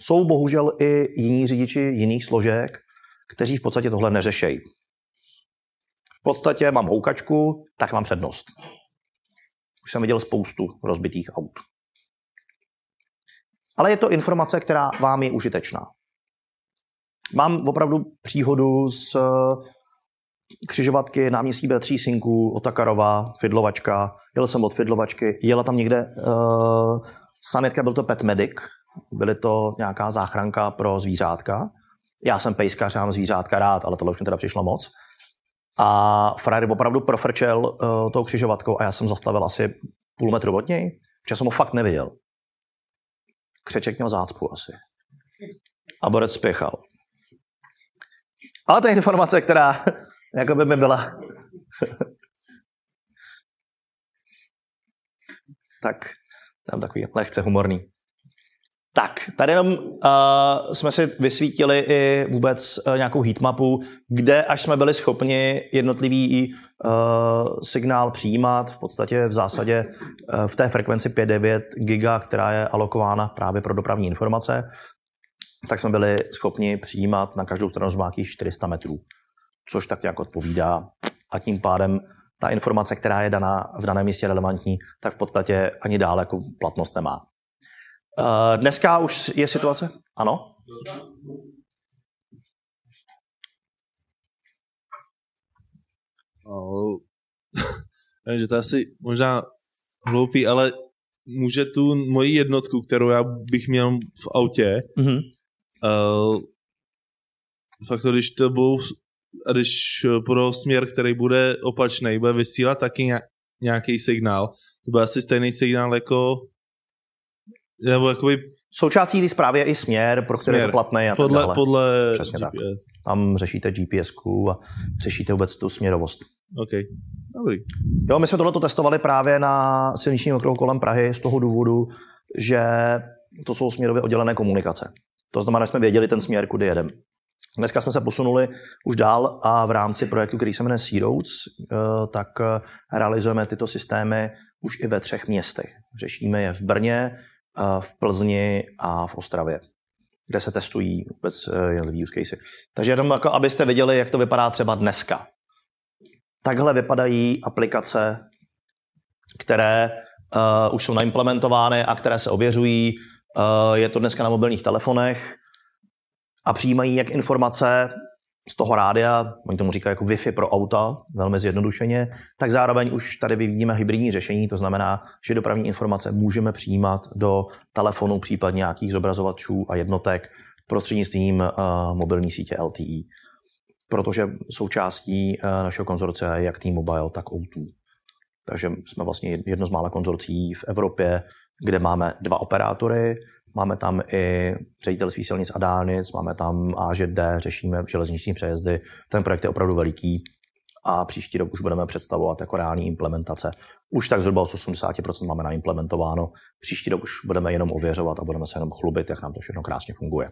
Jsou bohužel i jiní řidiči jiných složek, kteří v podstatě tohle neřešejí. V podstatě mám houkačku, tak mám přednost. Už jsem viděl spoustu rozbitých aut. Ale je to informace, která vám je užitečná. Mám opravdu příhodu s křižovatky náměstí Bratří Synků, Otakarova, Fidlovačka. Jel jsem od Fidlovačky, jela tam někde uh, sanitka, byl to Pet Medic, byly to nějaká záchranka pro zvířátka. Já jsem pejskař, mám zvířátka rád, ale tohle už mi teda přišlo moc. A frajer opravdu profrčel uh, tou křižovatkou a já jsem zastavil asi půl metru od něj, protože jsem ho fakt neviděl. Křeček měl zácpu asi. A borec spěchal. Ale je informace, která jako by mi byla. tak tam takový lehce humorný. Tak, tady jenom uh, jsme si vysvítili i vůbec uh, nějakou heatmapu, kde až jsme byli schopni jednotlivý uh, signál přijímat v podstatě v zásadě uh, v té frekvenci 5,9 giga, která je alokována právě pro dopravní informace, tak jsme byli schopni přijímat na každou stranu z nějakých 400 metrů, což tak nějak odpovídá a tím pádem ta informace, která je daná v daném místě relevantní, tak v podstatě ani dál jako platnost nemá. Uh, dneska už je situace? Ano? No, nevím, že to je asi možná hloupý, ale může tu moji jednotku, kterou já bych měl v autě, Mm-hmm. uh, fakt to, když to budou, a když pro směr, který bude opačný, bude vysílat taky nějak, nějaký signál, to bude asi stejný signál jako nebo jakoby Součástí té zprávy je i směr, pro který je to platný a podle, tak dále. podle Přesně tak. GPS. Tam řešíte gps a řešíte vůbec tu směrovost. OK, dobrý. Jo, my jsme tohle testovali právě na silničním okruhu kolem Prahy z toho důvodu, že to jsou směrově oddělené komunikace. To znamená, že jsme věděli ten směr, kudy jedeme. Dneska jsme se posunuli už dál a v rámci projektu, který se jmenuje Sea Roads, eh, tak eh, realizujeme tyto systémy už i ve třech městech. Řešíme je v Brně, eh, v Plzni a v Ostravě, kde se testují vůbec jednotlivý use casey. Takže jenom jako, abyste viděli, jak to vypadá třeba dneska. Takhle vypadají aplikace, které uh, už jsou naimplementovány a které se ověřují. Uh, je to dneska na mobilních telefonech a přijímají jak informace z toho rádia, oni tomu říkají jako Wi-Fi pro auta, velmi zjednodušeně, tak zároveň už tady vyvíjíme hybridní řešení, to znamená, že dopravní informace můžeme přijímat do telefonu, případně nějakých zobrazovačů a jednotek prostřednictvím uh, mobilní sítě LTE protože součástí eh, našeho konzorcia je jak T-Mobile, tak O2. Takže jsme vlastně jedno z mála konzorcí v Evropě, kde máme dva operátory, máme tam i ředitelství silnic a dálnic, máme tam AŽD, řešíme železniční přejezdy. Ten projekt je opravdu veliký a příští rok už budeme představovat jako reální implementace. Už tak zhruba z 80% máme naimplementováno. Příští rok už budeme jenom ověřovat a budeme se jenom chlubit, jak nám to všechno krásně funguje.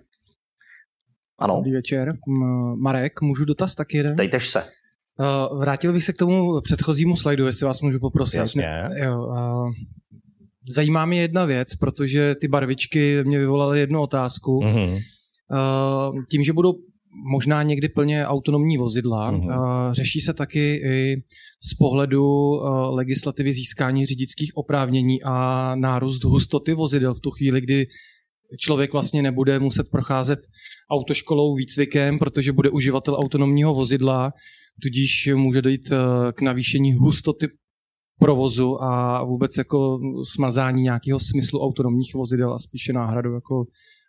Ano, Dobrý večer. Marek, můžu dotaz taky jeden? dejtež se. Uh, vrátil bych se k tomu předchozímu slajdu, jestli vás můžu poprosit. Jasně. Jo, uh, zajímá mě jedna věc, protože ty barvičky mě vyvolaly jednu otázku. Mhm. Uh, tím, že budou možná někdy plně autonomní vozidla, Mhm. uh, řeší se taky i z pohledu uh, legislativy získání řidičských oprávnění a nárůst hustoty vozidel v tu chvíli, kdy člověk vlastně nebude muset procházet autoškolou výcvikem, protože bude uživatel autonomního vozidla, tudíž může dojít eh, k navýšení hustoty provozu a vůbec jako smazání nějakého smyslu autonomních vozidel a spíše náhradu jako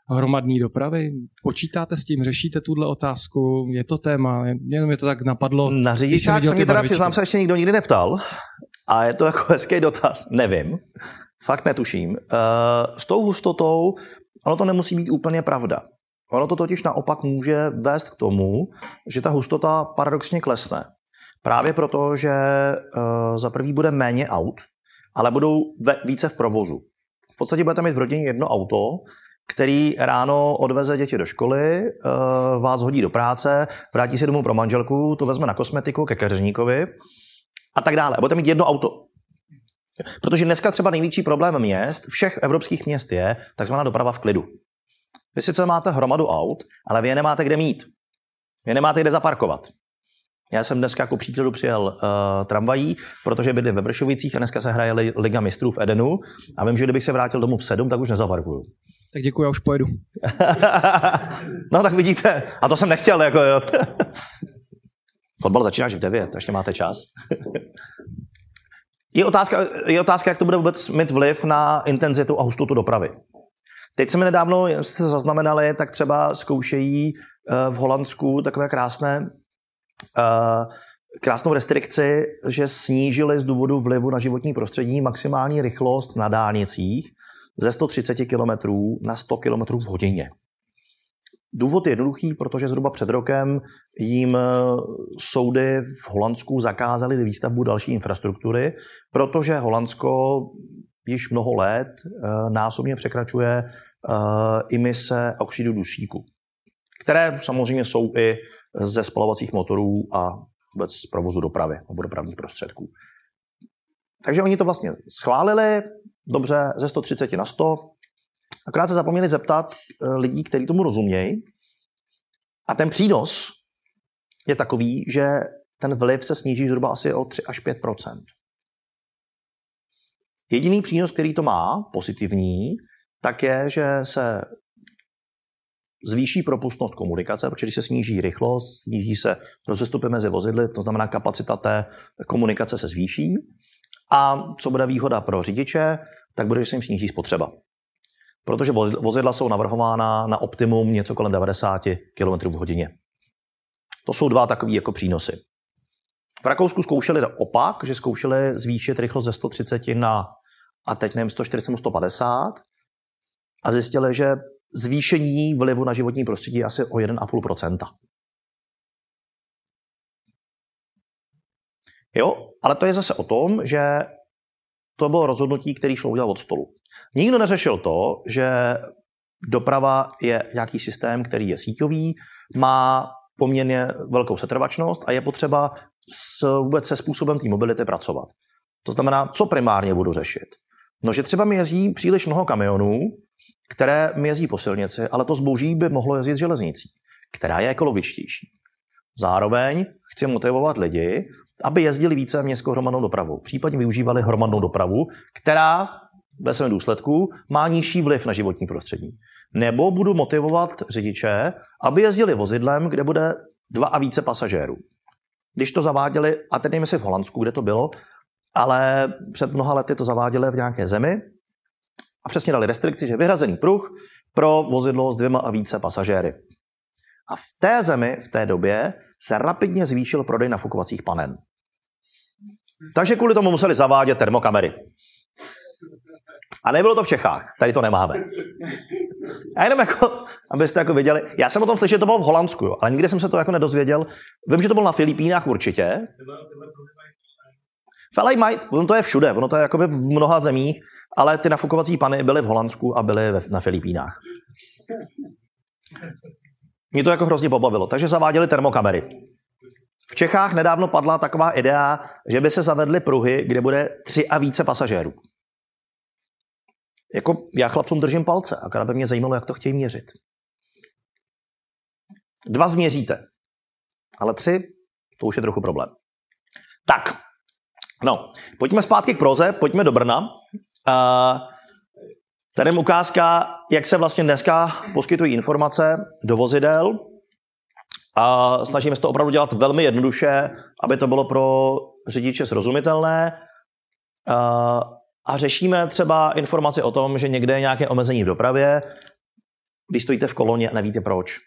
hromadné dopravy. Počítáte s tím, řešíte tuhle otázku, je to téma, jenom mě to tak napadlo. Na řidičák se mě teda přiznám se ještě nikdo nikdy neptal. A je to jako hezký dotaz. Nevím. Fakt netuším. Uh, s tou hustotou, ono to nemusí být úplně pravda. Ono to totiž naopak může vést k tomu, že ta hustota paradoxně klesne. Právě proto, že uh, za prvý bude méně aut, ale budou více v provozu. V podstatě budete mít v rodině jedno auto, který ráno odveze děti do školy, uh, vás hodí do práce, vrátí se domů pro manželku, to vezme na kosmetiku ke keřníkovi a tak dále. Budete mít jedno auto. Protože dneska třeba největší problém měst, všech evropských měst je takzvaná doprava v klidu. Vy sice máte hromadu aut, ale vy je nemáte kde mít. Vy nemáte kde zaparkovat. Já jsem dneska jako příkladu přijel uh, tramvají, protože bydlím ve Vršovicích a dneska se hraje li- Liga mistrů v Edenu a vím, že kdybych se vrátil domů v 7, tak už nezaparkuju. Tak děkuji, já už pojedu. no tak vidíte, a to jsem nechtěl. Jako, jo. Fotbal začínáš v 9, ještě máte čas. je, otázka, je otázka, jak to bude vůbec mít vliv na intenzitu a hustotu dopravy. Teď jsme nedávno, jste zaznamenali, tak třeba zkoušejí eh, v Holandsku takové krásné krásnou restrikci, že snížili z důvodu vlivu na životní prostředí maximální rychlost na dálnicích ze 130 km na 100 km v hodině. Důvod je jednoduchý, protože zhruba před rokem jim eh, soudy v Holandsku zakázaly výstavbu další infrastruktury, protože Holandsko již mnoho let násobně překračuje emise oxidu dusíku, které samozřejmě jsou i ze spalovacích motorů a vůbec z provozu dopravy nebo dopravních prostředků. Takže oni to vlastně schválili, dobře, ze 130 na 100. Akorát se zapomněli zeptat eh, lidí, kteří tomu rozumějí. A ten přínos je takový, že ten vliv se sníží zhruba asi o 3 až 5% Jediný přínos, který to má, pozitivní, tak je, že se zvýší propustnost komunikace, protože když se sníží rychlost, sníží se rozestupy mezi vozidly, to znamená kapacita té komunikace se zvýší. A co bude výhoda pro řidiče, tak bude, že se jim sníží spotřeba. Protože vozidla jsou navrhována na optimum něco kolem 90 km v hodině. To jsou dva takové jako přínosy. V Rakousku zkoušeli opak, že zkoušeli zvýšit rychlost ze 130 na, a teď nevím, 140 150 a zjistili, že zvýšení vlivu na životní prostředí je asi o 1,5% Jo, ale to je zase o tom, že to bylo rozhodnutí, které šlo udělat od stolu. Nikdo neřešil to, že doprava je nějaký systém, který je síťový, má poměrně velkou setrvačnost a je potřeba s, vůbec se způsobem té mobility pracovat. To znamená, co primárně budu řešit? No, že třeba mi jezdí příliš mnoho kamionů, které mi jezdí po silnici, ale to zboží by mohlo jezdit železnicí, která je ekologičtější. Zároveň chci motivovat lidi, aby jezdili více městskou hromadnou dopravou, případně využívali hromadnou dopravu, která ve svém důsledku má nižší vliv na životní prostředí. Nebo budu motivovat řidiče, aby jezdili vozidlem, kde bude dva a více pasažérů. Když to zaváděli, a teď nevím, jestli v Holandsku, kde to bylo, ale před mnoha lety to zaváděli v nějaké zemi a přesně dali restrikci, že vyhrazený pruh pro vozidlo s dvěma a více pasažéry. A v té zemi v té době se rapidně zvýšil prodej nafukovacích panen. Takže kvůli tomu museli zavádět termokamery. A nebylo to v Čechách, tady to nemáme. A jenom jako, abyste jako viděli, já jsem o tom slyšel, to bylo v Holandsku, jo, ale nikdy jsem se to jako nedozvěděl. Vím, že to bylo na Filipínách určitě. Felej mají, ono to je všude, ono to je jako v mnoha zemích, ale ty nafukovací pany byly v Holandsku a byly na Filipínách. Mě to jako hrozně pobavilo, takže zaváděli termokamery. V Čechách nedávno padla taková idea, že by se zavedly pruhy, kde bude tři a více pasažérů. Jako já chlapcům držím palce, akorát by mě zajímalo, jak to chtějí měřit. Dva změříte, ale tři, to už je trochu problém. Tak, no, pojďme zpátky k proze, pojďme do Brna. Tady je ukázka, jak se vlastně dneska poskytují informace do vozidel. A snažíme se to opravdu dělat velmi jednoduše, aby to bylo pro řidiče srozumitelné. A řešíme třeba informaci o tom, že někde je nějaké omezení v dopravě, když stojíte v koloně a nevíte proč.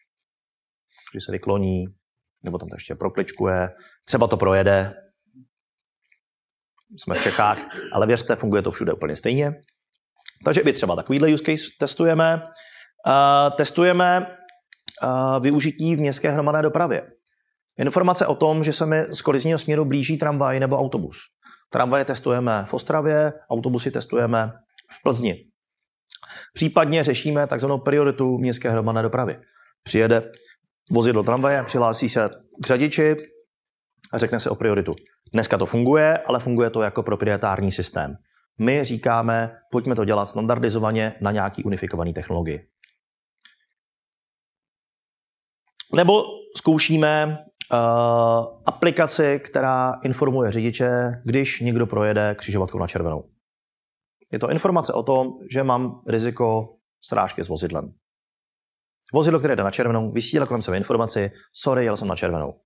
Když se vykloní, nebo tam to ještě prokličkuje, třeba to projede. Jsme v Čechách, ale věřte, funguje to všude úplně stejně. Takže my třeba takovýhle use case testujeme. Uh, testujeme uh, využití v městské hromadné dopravě. Informace o tom, že se mi z kolizního směru blíží tramvaj nebo autobus. Tramvaje testujeme v Ostravě, autobusy testujeme v Plzni. Případně řešíme takzvanou prioritu městské hromadné dopravy. Přijede vozidlo tramvaje, přihlásí se k řadiči a řekne se o prioritu. Dneska to funguje, ale funguje to jako proprietární systém. My říkáme, pojďme to dělat standardizovaně na nějaký unifikovaný technologii. Nebo zkoušíme uh, aplikaci, která informuje řidiče, když někdo projede křižovatkou na červenou. Je to informace o tom, že mám riziko srážky s vozidlem. Vozidlo, které jde na červenou, vysílá kolem sebe informaci, sorry, jel jsem na červenou.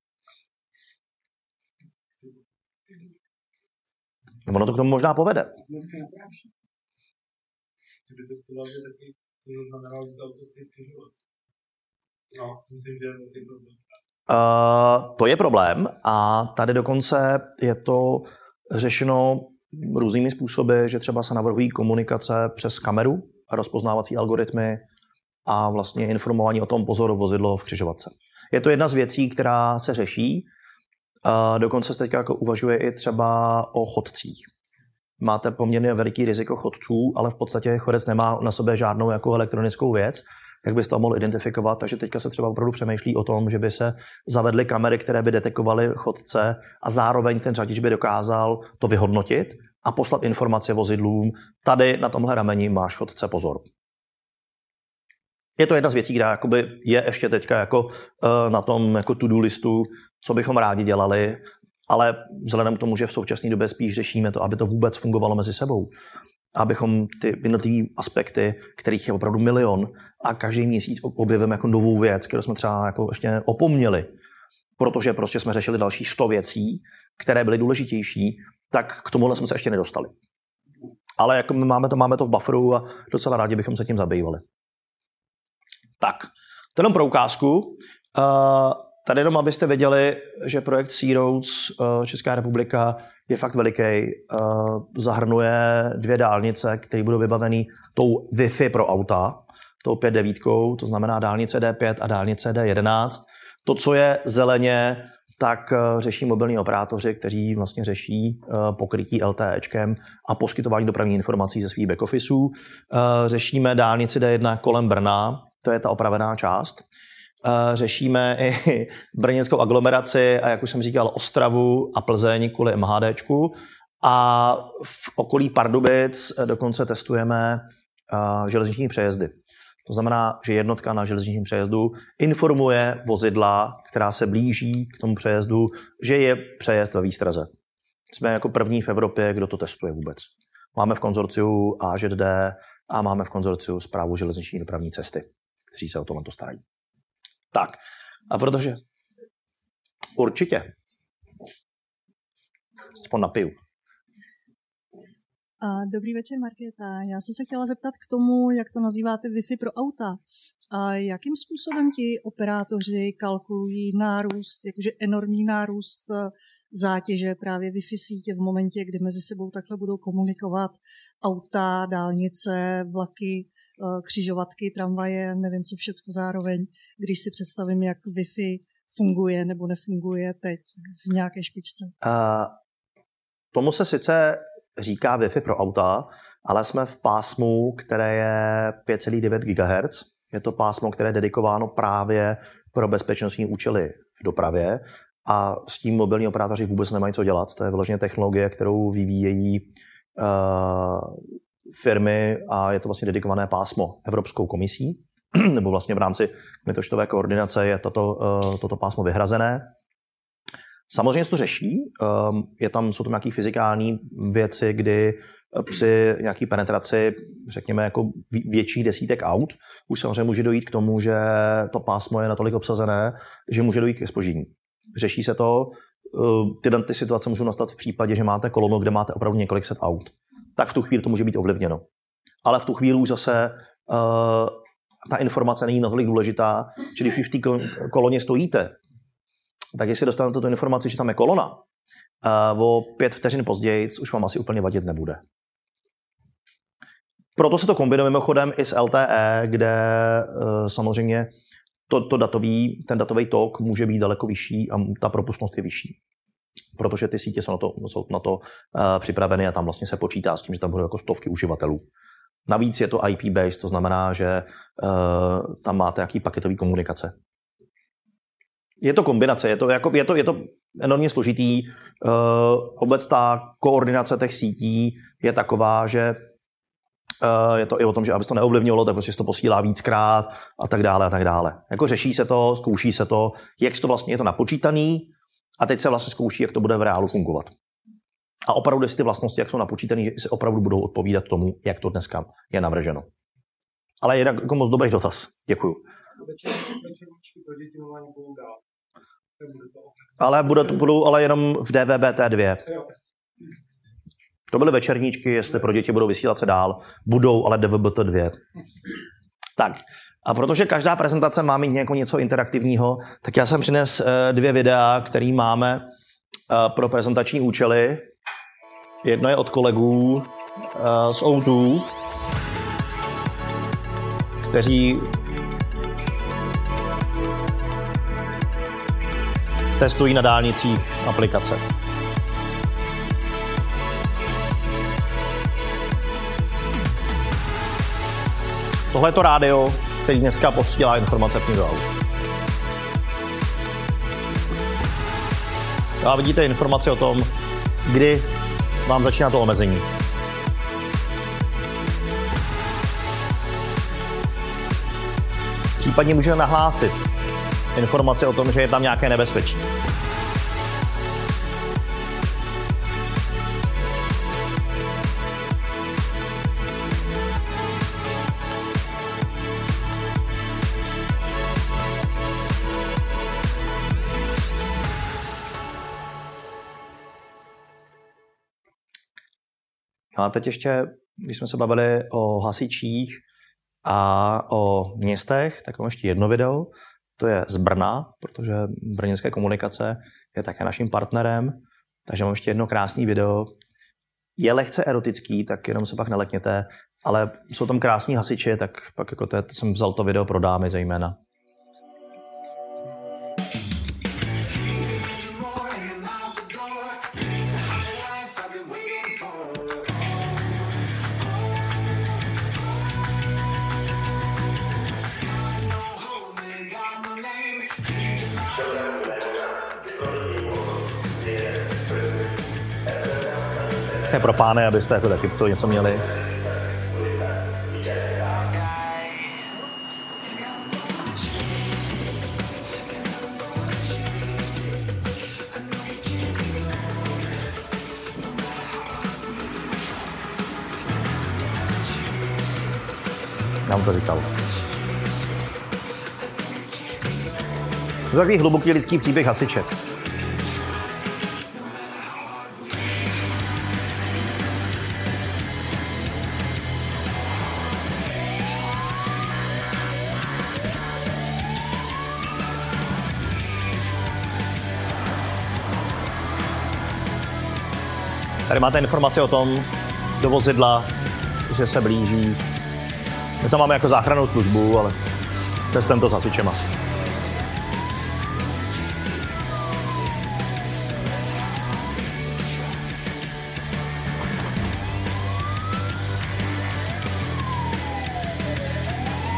Ono to k tomu možná povede. No, Uh, to je problém a tady dokonce je to řešeno různými způsoby, že třeba se navrhují komunikace přes kameru a rozpoznávací algoritmy a vlastně informování o tom pozoru vozidlo v křižovatce. Je to jedna z věcí, která se řeší. Uh, dokonce se teď jako uvažuje i třeba o chodcích. máte poměrně veliký riziko chodců, ale v podstatě chodec nemá na sobě žádnou jako elektronickou věc, jak byste to mohl identifikovat. Takže teďka se třeba opravdu přemýšlí o tom, že by se zavedly kamery, které by detekovaly chodce a zároveň ten řadič by dokázal to vyhodnotit a poslat informace vozidlům, tady na tomhle rameni máš chodce pozor. Je to jedna z věcí, která jakoby je ještě teďka jako uh, na tom jako to-do listu, co bychom rádi dělali, ale vzhledem k tomu, že v současné době spíš řešíme to, aby to vůbec fungovalo mezi sebou, abychom ty jednotlivé aspekty, kterých je opravdu milion a každý měsíc objevíme jako novou věc, kterou jsme třeba jako ještě opomněli, protože prostě jsme řešili dalších 100 věcí, které byly důležitější, tak k tomuhle jsme se ještě nedostali. Ale jako my máme to, máme to v bufferu a docela rádi bychom se tím zabývali. Tak, to jenom pro ukázku. Uh, tady jenom, abyste věděli, že projekt Sea Roads uh, Česká republika je fakt veliký. Uh, zahrnuje dvě dálnice, které budou vybaveny tou Wi-Fi pro auta, tou 5.9, to znamená dálnice D5 a dálnice D11. To, co je zeleně, tak řeší mobilní operátoři, kteří vlastně řeší pokrytí LTEčkem a poskytování dopravních informací ze svých backofficeů. Řešíme dálnici D1 kolem Brna, to je ta opravená část. Řešíme i brněnskou aglomeraci a jak už jsem říkal, Ostravu a Plzeň kvůli MHDčku. A v okolí Pardubic dokonce testujeme železniční přejezdy. To znamená, že jednotka na železničním přejezdu informuje vozidla, která se blíží k tomu přejezdu, že je přejezd ve výstraze. Jsme jako první v Evropě, kdo to testuje vůbec. Máme v konzorciu AŽD a máme v konzorciu zprávu železniční dopravní cesty kteří se o tohle starají. Tak, a protože... Určitě. Aspoň napiju. Dobrý večer, Markéta. Já jsem se chtěla zeptat k tomu, jak to nazýváte Wi-Fi pro auta. A jakým způsobem ti operátoři kalkulují nárůst, jakože enormní nárůst eh, zátěže právě Wi-Fi sítě v momentě, kdy mezi sebou takhle budou komunikovat auta, dálnice, vlaky, křižovatky, tramvaje, nevím co všechno zároveň, když si představím, jak Wi-Fi funguje nebo nefunguje teď v nějaké špičce. Uh, tomu se sice říká Wi-Fi pro auta, ale jsme v pásmu, které je 5,9 GHz. Je to pásmo, které je dedikováno právě pro bezpečnostní účely v dopravě a s tím mobilní operátoři vůbec nemají co dělat. To je vyloženě technologie, kterou vyvíjejí uh, firmy a je to vlastně dedikované pásmo Evropskou komisí, nebo vlastně v rámci metočtové koordinace je tato, uh, toto pásmo vyhrazené. Samozřejmě se to řeší, ehm, je tam, jsou tam nějaké fyzikální věci, kdy eh, při nějaké penetraci, řekněme, jako větší desítek aut, už samozřejmě může dojít k tomu, že to pásmo je natolik obsazené, že může dojít ke spoždění. Řeší se to, eh, tyhle ty situace můžou nastat v případě, že máte kolonu, kde máte opravdu několik set aut. Tak v tu chvíli to může být ovlivněno. Ale v tu chvíli už zase uh, ta informace není natolik důležitá, že když v té koloně stojíte tak jestli dostanete tu informaci, že tam je kolona, uh, o pět vteřin později už vám asi úplně vadit nebude. Proto se to kombinuje mimochodem i s LTE, kde uh, samozřejmě to, to datový, ten datový tok může být daleko vyšší a ta propustnost je vyšší. Protože ty sítě jsou na to, jsou na to uh, připraveny a tam vlastně se počítá s tím, že tam budou jako stovky uživatelů. Navíc je to IP-based, to znamená, že uh, tam máte jaký paketový komunikace. Je to kombinace, je to, jako, je to, je to enormně složitý. Uh, vůbec ta koordinace těch sítí je taková, že uh, je to i o tom, že aby se to neovlivňovalo, tak prostě se to posílá víckrát a tak dále a tak dále. Jako řeší se to, zkouší se to, jak to vlastně je to napočítaný a teď se vlastně zkouší, jak to bude v reálu fungovat. A opravdu, jestli ty vlastnosti, jak jsou napočítané, že se opravdu budou odpovídat tomu, jak to dneska je navrženo. Ale je jako moc dobrý dotaz. Děkuju. Ale budou, budou ale jenom v DVB-T2. To byly večerníčky, jestli pro děti budou vysílat se dál. Budou, ale DVB-T2. Tak, a protože každá prezentace má mít nějakou něco interaktivního, tak já jsem přines eh, dvě videa, které máme eh, pro prezentační účely. Jedno je od kolegů eh, z O2, kteří testují na dálnicích aplikace. Tohle je to rádio, který dneska posílá informace k do aut. A vidíte informace o tom, kdy vám začíná to omezení. Případně můžeme nahlásit informace o tom, že je tam nějaké nebezpečí. A teď ještě, když jsme se bavili o hasičích a o městech, tak mám ještě jedno video. To je z Brna, protože brněnské komunikace je také naším partnerem. Takže mám ještě jedno krásné video. Je lehce erotický, tak jenom se pak nelekněte, ale jsou tam krásní hasiči, tak pak jako to, je, to jsem vzal to video pro dámy zejména. Je pro pány, abyste jako taky co něco měli. Nám to říkal. To je takový hluboký lidský příběh hasiče. Tady máte informace o tom, do vozidla, že se blíží. My to máme jako záchrannou službu, ale testem to s hasičema.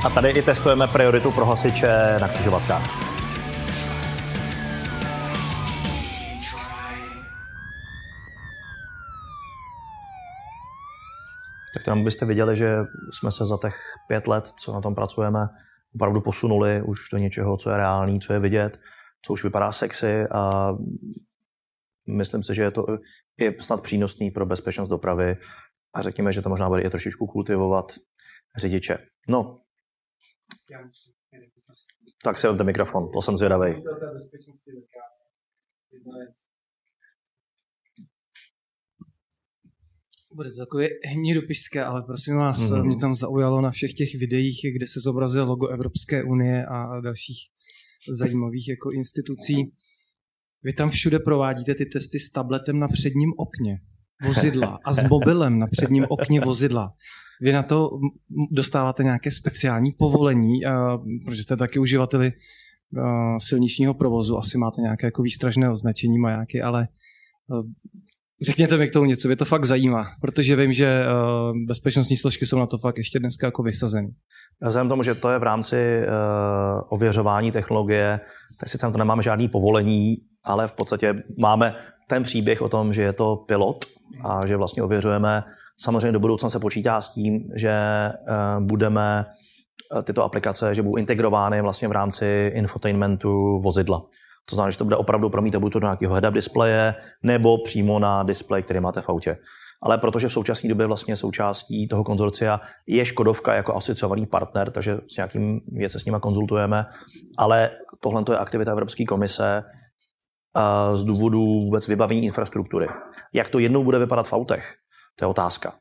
A tady i testujeme prioritu pro hasiče na křižovatkách. Tak jenom byste viděli, že jsme se za těch pět let, co na tom pracujeme, opravdu posunuli už do něčeho, co je reálný, co je vidět, co už vypadá sexy a myslím si, že je to i snad přínosný pro bezpečnost dopravy a řekněme, že to možná bude i trošičku kultivovat řidiče. No, tak si ten mikrofon, to jsem zvědavý. Bude to takové hnidopišské, ale prosím vás, mm. mě tam zaujalo na všech těch videích, kde se zobrazuje logo Evropské unie a dalších zajímavých jako institucí. Vy tam všude provádíte ty testy s tabletem na předním okně vozidla a s mobilem na předním okně vozidla. Vy na to dostáváte nějaké speciální povolení, protože jste taky uživateli silničního provozu, asi máte nějaké jako výstražné označení majáky, ale Řekněte mi k tomu něco, mě to fakt zajímá, protože vím, že uh, bezpečnostní složky jsou na to fakt ještě dneska jako vysazeny. Vzhledem tomu, že to je v rámci uh, ověřování technologie, tak sice na to nemáme žádný povolení, ale v podstatě máme ten příběh o tom, že je to pilot a že vlastně ověřujeme. Samozřejmě do budoucna se počítá s tím, že uh, budeme tyto aplikace, že budou integrovány vlastně v rámci infotainmentu vozidla. To znamená, že to bude opravdu promítat buď to do nějakého head-up displeje nebo přímo na displej, který máte v autě. Ale protože v současné době vlastně součástí toho konzorcia je Škodovka jako asociovaný partner, takže s nějakým věce s nimi konzultujeme, ale tohle je aktivita Evropské komise z důvodu vůbec vybavení infrastruktury. Jak to jednou bude vypadat v autech, to je otázka.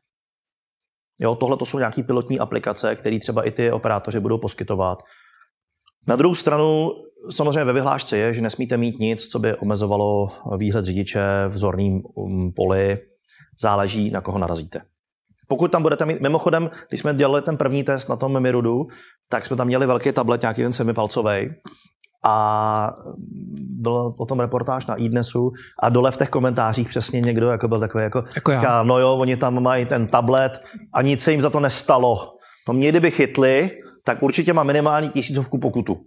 Jo, tohle to jsou nějaké pilotní aplikace, které třeba i ty operátoři budou poskytovat. Na druhou stranu samozřejmě ve vyhlášce je, že nesmíte mít nic, co by omezovalo výhled řidiče v zorným um, poli. Záleží, na koho narazíte. Pokud tam budete mít, mimochodem, když jsme dělali ten první test na tom Mirudu, tak jsme tam měli velký tablet, nějaký ten semipalcový, a byl o tom reportáž na iDnesu a dole v těch komentářích přesně někdo jako byl takový jako, jako já. no jo, oni tam mají ten tablet a nic se jim za to nestalo No mě kdyby chytli, tak určitě má minimální tisícovku pokutu.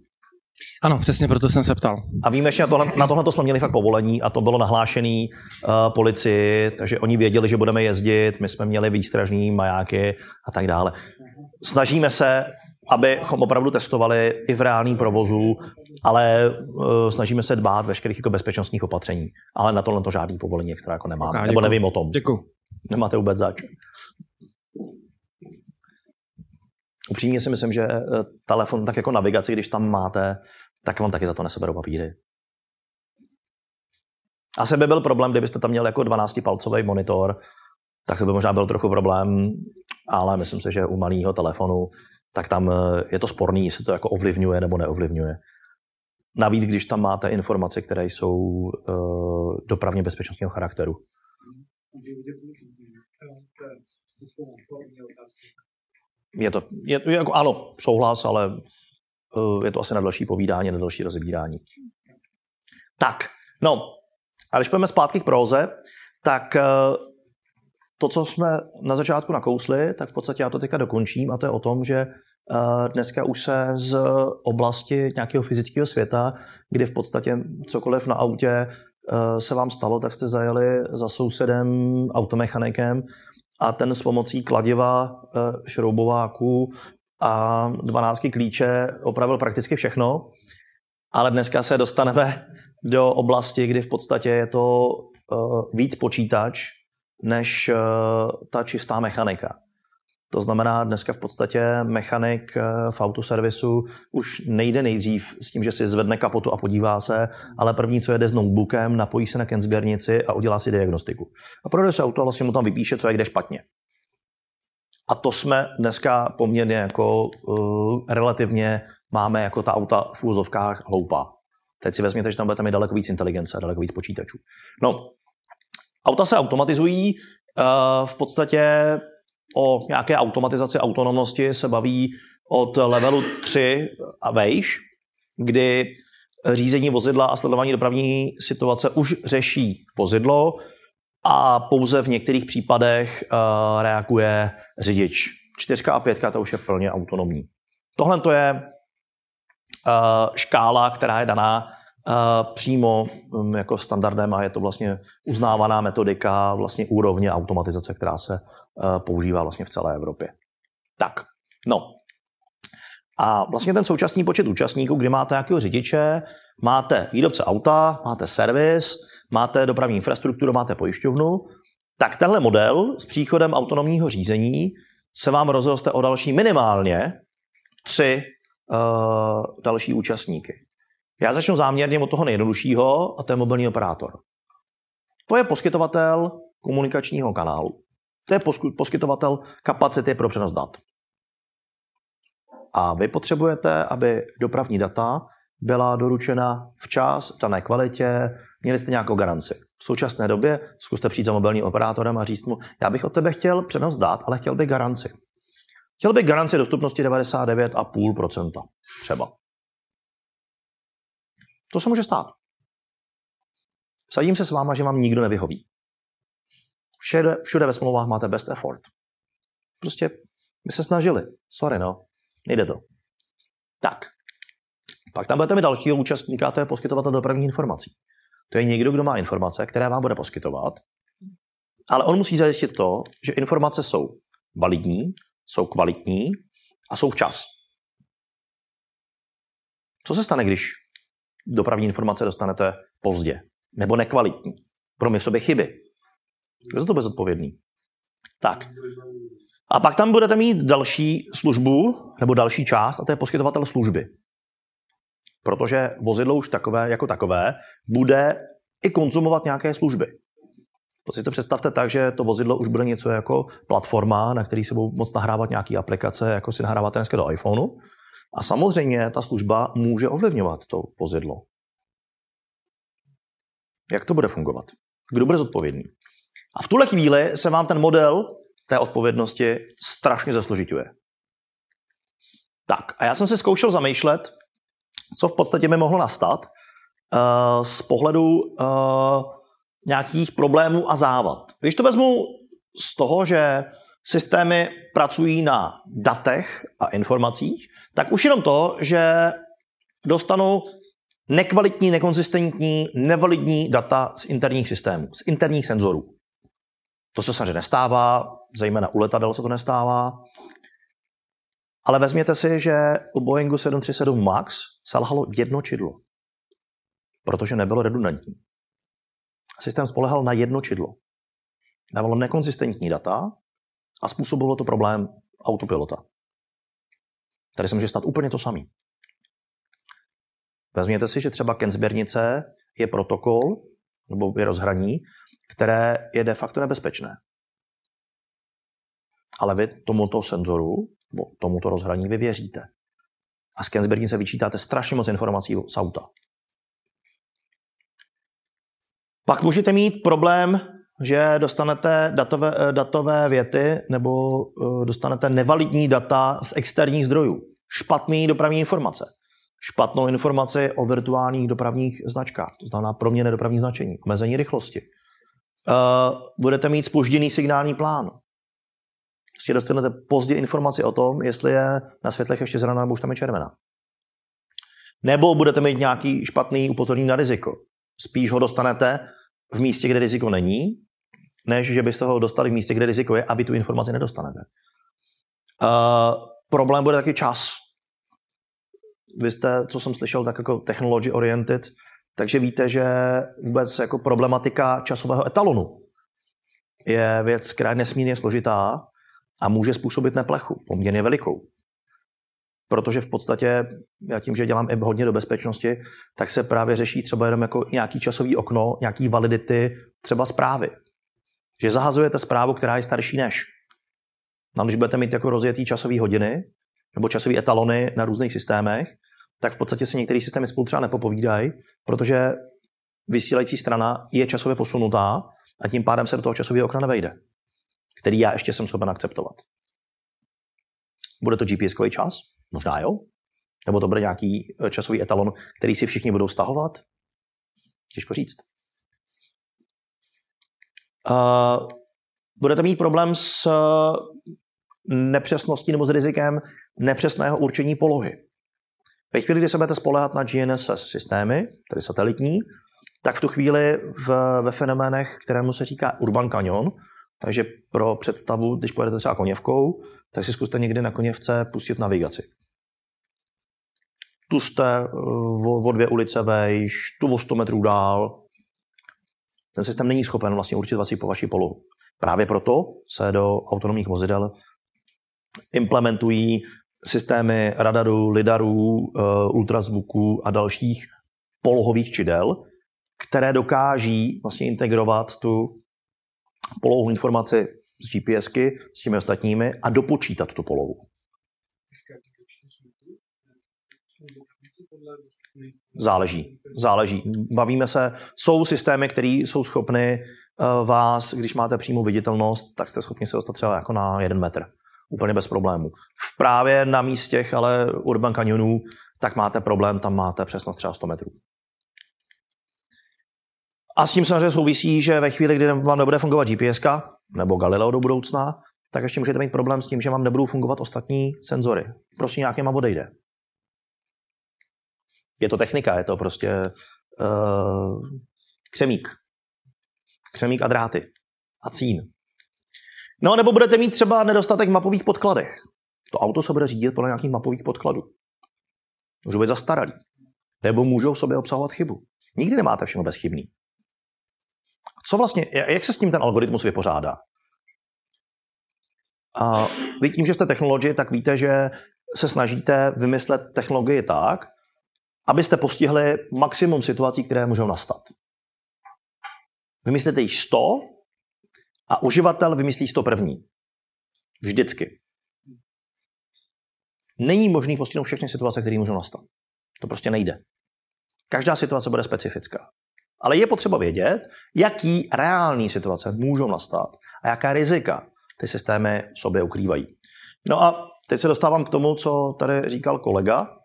Ano, přesně proto jsem se ptal. A víme, že na tohle, na tohle jsme měli fakt povolení a to bylo nahlášený uh, policii, takže oni věděli, že budeme jezdit, my jsme měli výstražní majáky a tak dále. Snažíme se, abychom opravdu testovali i v reálném provozu, ale uh, snažíme se dbát veškerých jako bezpečnostních opatření. Ale na tohle to žádný povolení extra jako nemáme. Ok, Nebo nevím o tom. Děkuji. Nemáte vůbec zač. Upřímně si myslím, že eh, telefon, tak jako navigaci, když tam máte, tak vám taky za to neseberou papíry. Asi by byl problém, kdybyste tam měl jako 12-palcový monitor, tak by možná byl trochu problém, ale myslím si, že u malého telefonu, tak tam eh, je to sporný, jestli to jako ovlivňuje nebo neovlivňuje. Navíc, když tam máte informace, které jsou uh, dopravně bezpečnostního charakteru. Je to, je, jako, ano, souhlas, ale uh, je to asi na další povídání, na další rozebírání. Tak, no, a když půjdeme zpátky k próze, tak uh, to, co jsme na začátku nakousli, tak v podstatě já to teďka dokončím a to je o tom, že uh, dneska už se z oblasti nějakého fyzického světa, kdy v podstatě cokoliv na autě se vám stalo, tak jste zajeli za sousedem automechanikem a ten s pomocí kladiva, uh, šroubováků a 12 klíče opravil prakticky všechno. Ale dneska se dostaneme do oblasti, kdy v podstatě je to uh, víc počítač, než uh, ta čistá mechanika. To znamená, dneska v podstatě mechanik uh, v autoservisu už nejde nejdřív s tím, že si zvedne kapotu a podívá se, ale první, co jede s notebookem, napojí se na kenzběrnici a udělá si diagnostiku. A projde se auto a vlastně mu tam vypíše, co je kde špatně. A to jsme dneska poměrně jako uh, relativně máme jako ta auta v úzovkách hloupá. Teď si vezměte, že tam budete mít daleko víc inteligence, daleko víc počítačů. No, auta se automatizují, uh, v podstatě o nějaké automatizaci autonomnosti se baví od levelu 3 a vejš, kdy řízení vozidla a sledování dopravní situace už řeší vozidlo a pouze v některých případech uh, reaguje řidič. Čtyřka a pětka to už je plně autonomní. Tohle to je uh, škála, která je daná uh, přímo um, jako standardem a je to vlastně uznávaná metodika vlastně úrovně automatizace, která se používá vlastně v celé Evropě. Tak, no. A vlastně ten současný počet účastníků, kdy máte nějakého řidiče, máte výrobce auta, máte servis, máte dopravní infrastrukturu, máte pojišťovnu, tak tenhle model s příchodem autonomního řízení se vám rozroste o další minimálně tři uh, další účastníky. Já začnu záměrně od toho nejjednoduššího, a to je mobilní operátor. To je poskytovatel komunikačního kanálu. To je poskytovatel kapacity pro přenos dat. A vy potřebujete, aby dopravní data byla doručena včas, v dané kvalitě, měli jste nějakou garanci. V současné době zkuste přijít za mobilním operátorem a říct mu, já bych od tebe chtěl přenos dát, ale chtěl bych garanci. Chtěl bych garanci dostupnosti 99,5% třeba. To se může stát. Sadím se s váma, že vám nikdo nevyhoví. Všude, všude ve smlouvách máte best effort. Prostě my se snažili. Sorry, no. Nejde to. Tak. Pak tam budete mít dalšího účastníka, to je poskytovatel dopravních informací. To je někdo, kdo má informace, které vám bude poskytovat, ale on musí zajistit to, že informace jsou validní, jsou kvalitní a jsou včas. Co se stane, když dopravní informace dostanete pozdě nebo nekvalitní? Pro mě v sobě chyby. Kdo za to bezodpovědný? Tak. A pak tam budete mít další službu nebo další část a to je poskytovatel služby. Protože vozidlo už takové jako takové bude i konzumovat nějaké služby. To si to představte tak, že to vozidlo už bude něco jako platforma, na který se budou moct nahrávat nějaké aplikace, jako si nahráváte dneska do iPhoneu. A samozřejmě ta služba může ovlivňovat to vozidlo. Jak to bude fungovat? Kdo bude zodpovědný? A v tuhle chvíli se vám ten model té odpovědnosti strašně zasložituje. Tak, a já jsem se zkoušel zamýšlet, co v podstatě by mohlo nastat uh, z pohledu uh, nějakých problémů a závad. Když to vezmu z toho, že systémy pracují na datech a informacích, tak už jenom to, že dostanou nekvalitní, nekonzistentní, nevalidní data z interních systémů, z interních senzorů. To se samozřejmě nestává, zejména u letadel se to nestává. Ale vezměte si, že u Boeingu 737 MAX selhalo jedno čidlo, protože nebylo redundantní. Systém spolehal na jedno čidlo. Dávalo nekonzistentní data a způsobilo to problém autopilota. Tady se může stát úplně to samé. Vezměte si, že třeba Kensběrnice je protokol nebo je rozhraní, které je de facto nebezpečné. Ale vy tomuto senzoru nebo tomuto rozhraní vy věříte. A z Kensběrnice vyčítáte strašně moc informací z auta. Pak můžete mít problém, že dostanete datové, eh, datové věty nebo eh, dostanete nevalidní data z externích zdrojů. Špatný dopravní informace. Špatnou informaci o virtuálních dopravních značkách, to znamená proměny dopravní značení, omezení rychlosti. Uh, budete mít spožděný signální plán. Prostě dostanete pozdě informaci o tom, jestli je na světlech ještě zelená nebo už tam je červená. Nebo budete mít nějaký špatný upozornění na riziko. Spíš ho dostanete v místě, kde riziko není, než že byste ho dostali v místě, kde riziko je a vy tu informaci nedostanete. Uh, problém bude taky čas. Vy jste, co jsem slyšel, tak jako technology oriented, takže víte, že vůbec jako problematika časového etalonu je věc, která je nesmírně složitá a může způsobit neplechu, poměrně velikou. Protože v podstatě, já tím, že dělám i hodně do bezpečnosti, tak se právě řeší třeba jenom jako nějaký časový okno, nějaký validity, třeba zprávy. Že zahazujete zprávu, která je starší než. No, když budete mít jako rozjetý časové hodiny nebo časové etalony na různých systémech, tak v podstatě se některé systémy spolu třeba nepopovídají, protože vysílající strana je časově posunutá a tím pádem se do toho časového okna nevejde, který já ještě jsem schopen akceptovat. Bude to gps čas? Možná jo. Nebo to bude nějaký eh, časový etalon, který si všichni budou stahovat? Těžko říct. Uh, budete mít problém s uh, nepřesností nebo s rizikem nepřesného určení polohy. Ve chvíli, kdy se budete spolehat na GNSS systémy, tedy satelitní, tak v tu chvíli v, ve fenoménech, kterému se říká Urban Canyon, takže pro představu, když pojedete třeba koněvkou, tak si zkuste někdy na koněvce pustit navigaci. Tu jste eh, o, o dvě ulice vejš, tu o 100 metrů dál. Ten systém není schopen vlastně určit vás po vaší polohu. Právě proto se do autonomních vozidel implementují systémy radaru, lidarů, eh, ultrazvuku a dalších polohových čidel, které dokáží vlastně integrovat tu polohu informaci z GPSky s těmi ostatními a dopočítat tu polohu. Záleží, záleží. Bavíme se, jsou systémy, které jsou schopny uh, vás, když máte přímou viditelnost, tak jste schopni se dostat třeba jako na jeden metr. Úplně bez problémů. V právě na místech, ale Urban Canyonů, tak máte problém, tam máte přesnost třeba 100 metrů. A s tím samozřejmě souvisí, že ve chvíli, kdy vám nebude fungovat GPS nebo Galileo do budoucna, tak ještě můžete mít problém s tím, že vám nebudou fungovat ostatní senzory. Prostě nějakýma odejde. Je to technika, je to prostě uh, křemík. Křemík a dráty. A cín. No nebo budete mít třeba nedostatek mapových podkladech. To auto se bude řídit podle nějakých mapových podkladů. Můžou být zastaralý. Nebo můžou v sobě obsahovat chybu. Nikdy nemáte všechno bezchybný. Co vlastně, jak se s tím ten algoritmus vypořádá? A vy tím, že jste technologie, tak víte, že se snažíte vymyslet technologii tak, abyste postihli maximum situací, které můžou nastat. Vymyslíte jich 100 a uživatel vymyslí 100 první. Vždycky. Není možný postihnout všechny situace, které můžou nastat. To prostě nejde. Každá situace bude specifická. Ale je potřeba vědět, jaký reální situace můžou nastat a jaká rizika ty systémy sobě ukrývají. No a teď se dostávám k tomu, co tady říkal kolega,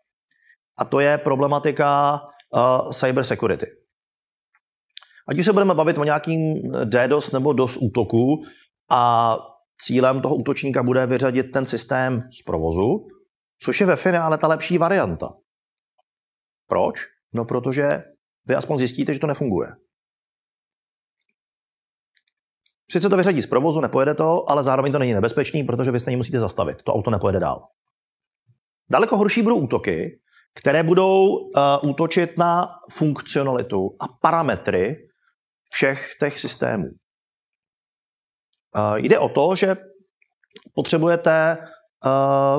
a to je problematika uh, cyber security. Ať už se budeme bavit o nějakým DDoS nebo DOS útoku a cílem toho útočníka bude vyřadit ten systém z provozu, což je ve finále ta lepší varianta. Proč? No protože vy aspoň zjistíte, že to nefunguje. Sice to vyřadí z provozu, nepojede to, ale zároveň to není nebezpečný, protože vy stejně musíte zastavit. To auto nepojede dál. Daleko horší budou útoky, které budou uh, útočit na funkcionalitu a parametry všech těch systémů. Jde o to, že potřebujete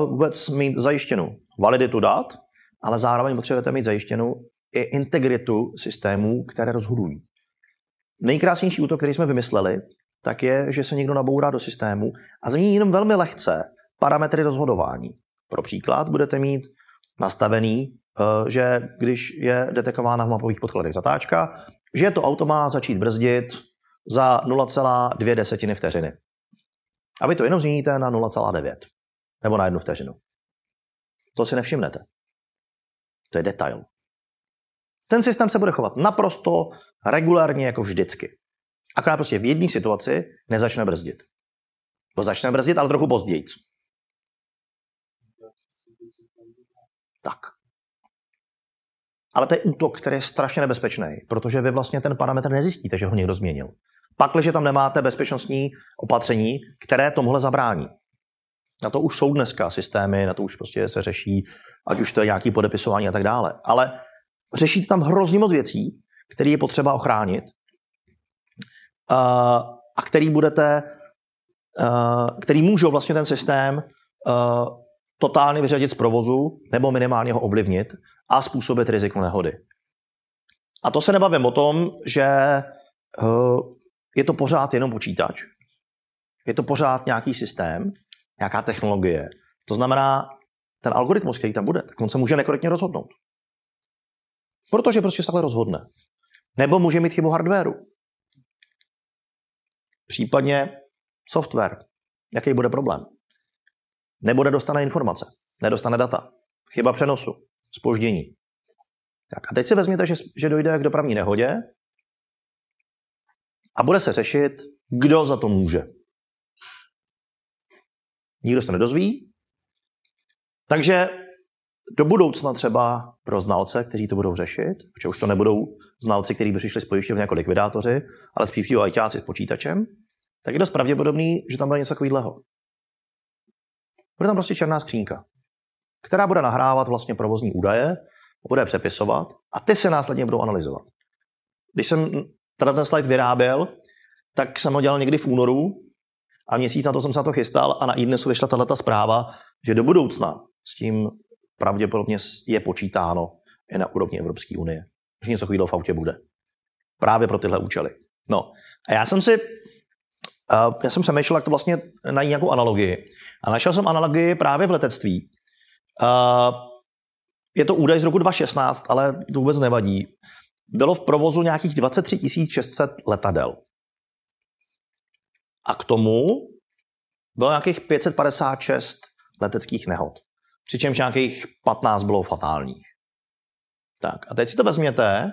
vůbec mít zajištěnou validitu dat, ale zároveň potřebujete mít zajištěnou i integritu systémů, které rozhodují. Nejkrásnější útok, který jsme vymysleli, tak je, že se někdo nabourá do systému a změní jenom velmi lehce parametry rozhodování. Pro příklad budete mít nastavený, eh, že když je detekována v mapových podkladech zatáčka, že to auto má začít brzdit za 0,2 desetiny vteřiny. A vy to jenom změníte na 0,9 nebo na jednu vteřinu. To si nevšimnete. To je detail. Ten systém se bude chovat naprosto regulárně jako vždycky. Akorát prostě v jedné situaci nezačne brzdit. To začne brzdit, ale trochu později. Tak. Ale to je útok, který je strašně nebezpečný, protože vy vlastně ten parametr nezjistíte, že ho někdo změnil. Pak, když tam nemáte bezpečnostní opatření, které tomuhle zabrání. Na to už jsou dneska systémy, na to už prostě se řeší, ať už to je nějaký podepisování a tak dále. Ale řešíte tam hrozně moc věcí, které je potřeba ochránit a který budete, který můžou vlastně ten systém totálně vyřadit z provozu nebo minimálně ho ovlivnit a způsobit riziko nehody. A to se nebavím o tom, že je to pořád jenom počítač. Je to pořád nějaký systém, nějaká technologie. To znamená, ten algoritmus, který tam bude, tak on se může nekorektně rozhodnout. Protože prostě se takhle rozhodne. Nebo může mít chybu hardwareu. Případně software. Jaký bude problém? Nebude dostane informace, nedostane data. Chyba přenosu, spoždění. Tak a teď si vezměte, že, že dojde k dopravní nehodě a bude se řešit, kdo za to může. Nikdo se nedozví, takže do budoucna třeba pro znalce, kteří to budou řešit, protože už to nebudou znalci, kteří by přišli z pojišťovny jako likvidátoři, ale spíš přijdou ajťáci s počítačem, tak je dost pravděpodobný, že tam bude něco takového. Bude tam prostě černá skřínka, která bude nahrávat vlastně provozní údaje, bude přepisovat a ty se následně budou analyzovat. Když jsem teda ten slide vyráběl, tak jsem ho dělal někdy v únoru a měsíc na to jsem se na to chystal a na iDnesu vyšla tato zpráva, že do budoucna s tím pravděpodobně je počítáno i na úrovni Evropské unie. Že něco takového v autě bude. Právě pro tyhle účely. No a já jsem si Uh, já jsem přemýšlel, jak to vlastně najít nějakou analogii. A našel jsem analogii právě v letectví. Je to údaj z roku 2016, ale to vůbec nevadí. Bylo v provozu nějakých 23 600 letadel. A k tomu bylo nějakých 556 leteckých nehod. Přičemž nějakých 15 bylo fatálních. Tak a teď si to vezměte,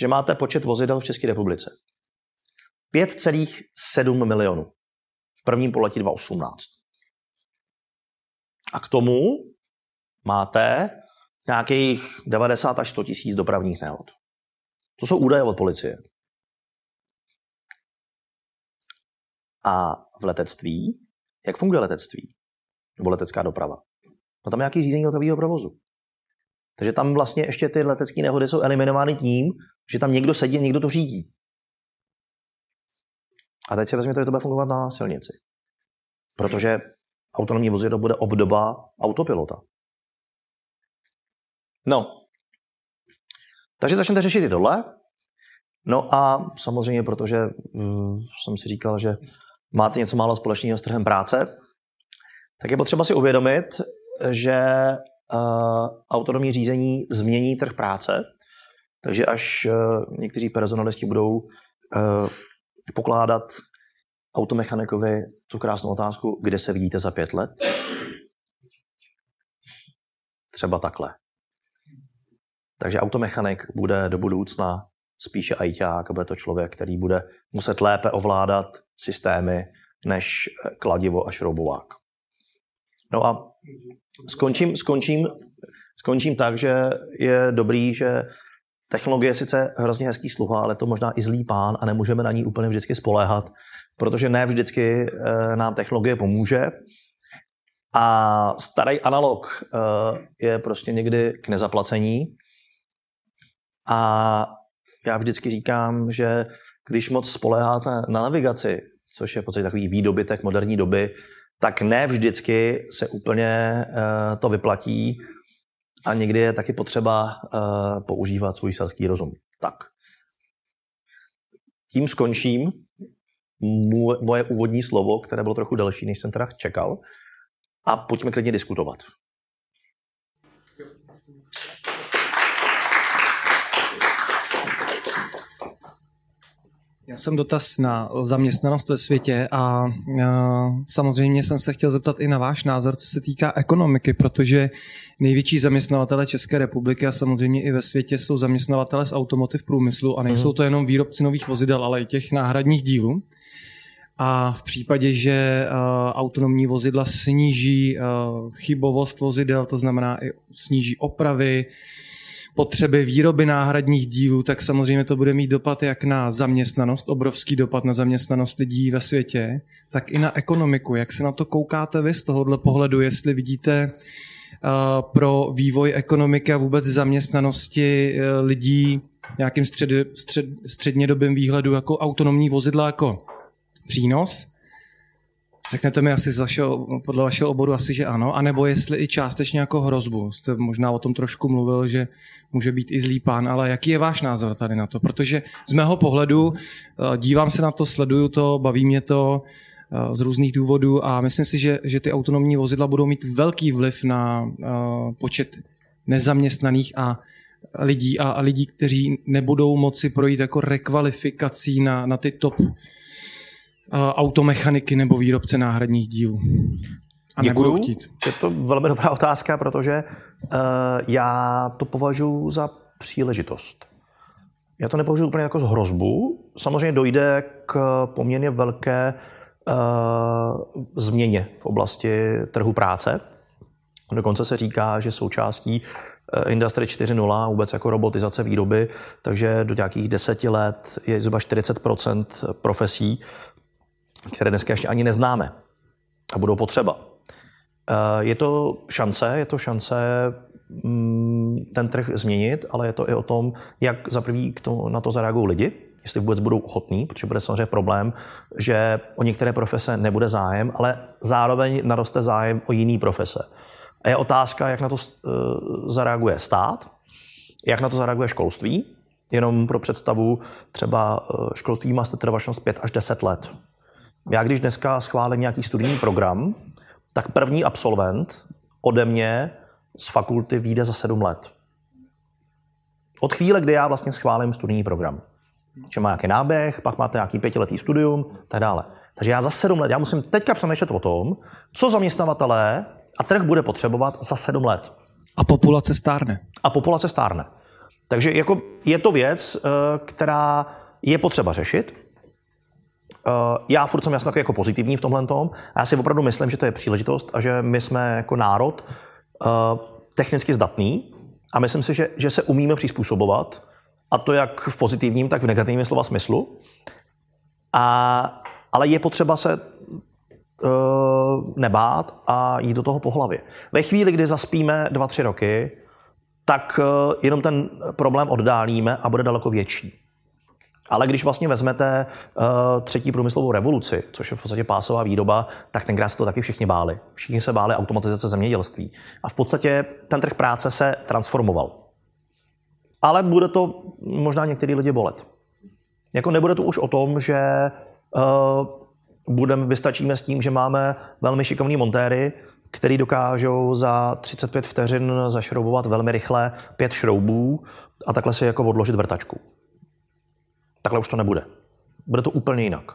že máte počet vozidel v České republice. 5,7 milionů v prvním poletí 2018. A k tomu máte nějakých 90 až 100 tisíc dopravních nehod. To jsou údaje od policie. A v letectví, jak funguje letectví? Nebo letecká doprava? No tam je nějaký řízení letového provozu. Takže tam vlastně ještě ty letecké nehody jsou eliminovány tím, že tam někdo sedí a někdo to řídí. A teď si vezměte, že to bude fungovat na silnici. Protože autonomní vozidlo bude obdoba autopilota. No. Takže začnete řešit i tohle. No a samozřejmě, protože uh, jsem si říkal, že máte něco málo společného s trhem práce, tak je potřeba si uvědomit, že uh, autonomní řízení změní trh práce, takže až uh, někteří personalisti budou uh, pokládat automechanikovi tu krásnou otázku, kde se vidíte za pět let? Třeba takhle. Takže automechanik bude do budoucna spíše ajťák, bude to člověk, který bude muset lépe ovládat systémy, než kladivo a šroubovák. No a skončím, skončím, skončím tak, že je dobrý, že technologie je sice hrozně hezký sluha, ale to možná i zlý pán a nemůžeme na ní úplně vždycky spoléhat, protože ne vždycky eh, nám technologie pomůže. A starý analog eh, je prostě někdy k nezaplacení. A já vždycky říkám, že když moc spoleháte na navigaci, což je v podstatě takový výdobytek moderní doby, tak ne vždycky se úplně uh, to vyplatí a někdy je taky potřeba používat svůj selský rozum. Tak. Tím skončím moje úvodní slovo, které bylo trochu delší, než jsem teda čekal. A pojďme klidně diskutovat. Já jsem dotaz na zaměstnanost ve světě a samozřejmě jsem se chtěl zeptat i na váš názor, co se týká ekonomiky, protože největší zaměstnavatele České republiky a samozřejmě i ve světě jsou zaměstnavatele z automotiv průmyslu a nejsou mhm. to jenom výrobci nových vozidel, ale i těch náhradních dílů. A v případě, že uh, autonomní vozidla sníží uh, chybovost vozidel, to znamená i sníží opravy, potřeby výroby náhradních dílů, tak samozřejmě to bude mít dopad jak na zaměstnanost, obrovský dopad na zaměstnanost lidí ve světě, tak i na ekonomiku. Jak se na to koukáte vy z tohohle pohledu, jestli vidíte uh, pro vývoj ekonomiky a vůbec zaměstnanosti lidí nějakým střed, střed, střednědobým výhledu jako autonomní vozidla jako přínos? Řeknete mi asi z vašeho, podle vašeho oboru asi, že ano, anebo jestli i částečně jako hrozbu. Jste možná o tom trošku mluvil, že může být i zlý pán, ale jaký je váš názor tady na to? Protože z mého pohledu eh, dívám se na to, sleduju to, baví mě to eh, z různých důvodů a myslím si, že, že ty autonomní vozidla budou mít velký vliv na uh, počet nezaměstnaných a lidí a, a lidí, kteří nebudou moci projít jako rekvalifikací na, na ty top automechaniky nebo výrobce náhradních dílů? A Děkuju. chtít. Je to velmi dobrá otázka, protože uh, já to považuji za příležitost. Já to nepovažuji úplně jako z hrozbu. Samozřejmě dojde k poměrně velké uh, změně v oblasti trhu práce. Dokonce se říká, že součástí uh, Industry 4.0, vůbec jako robotizace výroby, takže do nějakých deseti let je zhruba 40% profesí, které dneska ještě ani neznáme a budou potřeba. Eh, je to šance, je to šance mm, ten trh změnit, ale je to i o tom, jak za prvý na to zareagují lidi, jestli vůbec budou ochotní, protože bude samozřejmě problém, že o některé profese nebude zájem, ale zároveň naroste zájem o jiný profese. A je otázka, jak na to eh, zareaguje stát, jak na to zareaguje školství. Jenom pro představu, třeba eh, školství má setrvačnost 5 až 10 let. Já když dneska schválím nějaký studijní program, tak první absolvent ode mě z fakulty vyjde za sedm let. Od chvíle, kdy já vlastně schválím studijní program. Že má nějaký náběh, pak máte nějaký pětiletý studium, tak dále. Takže já za sedm let, já musím teďka přemýšlet o tom, co zaměstnavatelé a trh bude potřebovat za sedm let. A populace stárne. A populace stárne. Takže jako je to věc, eh, která je potřeba řešit. Uh, já furt jsem jasně jako pozitivní v tomhle tom. Já si opravdu myslím, že to je příležitost a že my jsme jako národ uh, technicky zdatný a myslím si, že, že se umíme přizpůsobovat a to jak v pozitivním, tak v negativním slova smyslu. A, ale je potřeba se uh, nebát a jít do toho po hlavě. Ve chvíli, kdy zaspíme dva, tři roky, tak jenom ten problém oddálíme a bude daleko větší. Ale když vlastně vezmete uh, třetí průmyslovou revoluci, což je v podstatě pásová výroba, tak tenkrát se to taky všichni báli. Všichni se báli automatizace zemědělství. A v podstatě ten trh práce se transformoval. Ale bude to možná některý lidi bolet. Jako nebude to už o tom, že uh, budeme, vystačíme s tím, že máme velmi šikovní montéry, který dokážou za 35 vteřin zašroubovat velmi rychle pět šroubů a takhle si jako odložit vrtačku. Takhle už to nebude. Bude to úplně jinak.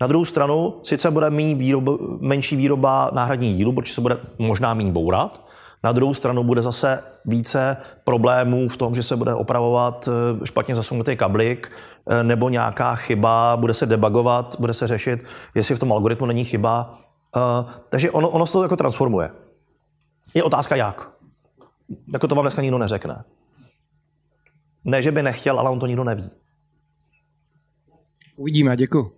Na druhou stranu, sice bude méně výroba, menší výroba náhradních dílů, protože se bude možná méně bourat, Na druhou stranu bude zase více problémů v tom, že se bude opravovat eh, špatně zasunutý kablik eh, nebo nějaká chyba, bude se debugovat, bude se řešit, jestli v tom algoritmu není chyba. Eh, takže ono, ono se to jako transformuje. Je otázka jak. Jako to vám dneska nikdo neřekne. Ne, že by nechtěl, ale on to nikdo neví. Uvidíme, děkuji.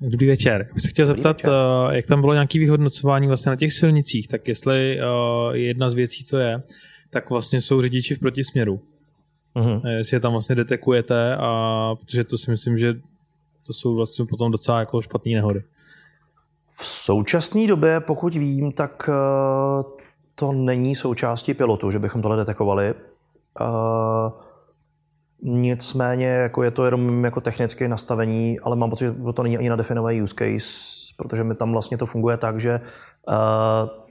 Dobrý večer. Bych se chtěl zeptat, večer. Eh, jak tam bylo nějaké vyhodnocování vlastně na těch silnicích, tak jestli uh, jedna z věcí, co je, tak vlastně jsou řidiči v protisměru. Uh-huh. Jestli je tam vlastně detekujete, a protože to si myslím, že to jsou vlastně potom docela jako špatné nehody. V současné době, pokud vím, tak uh, to není součástí pilotu, že bychom tohle detekovali. Uh, Nicméně jako je to jenom jako technické nastavení, ale mám pocit, že to není ani nadefinovaný use case, protože mi tam vlastně to funguje tak, že uh,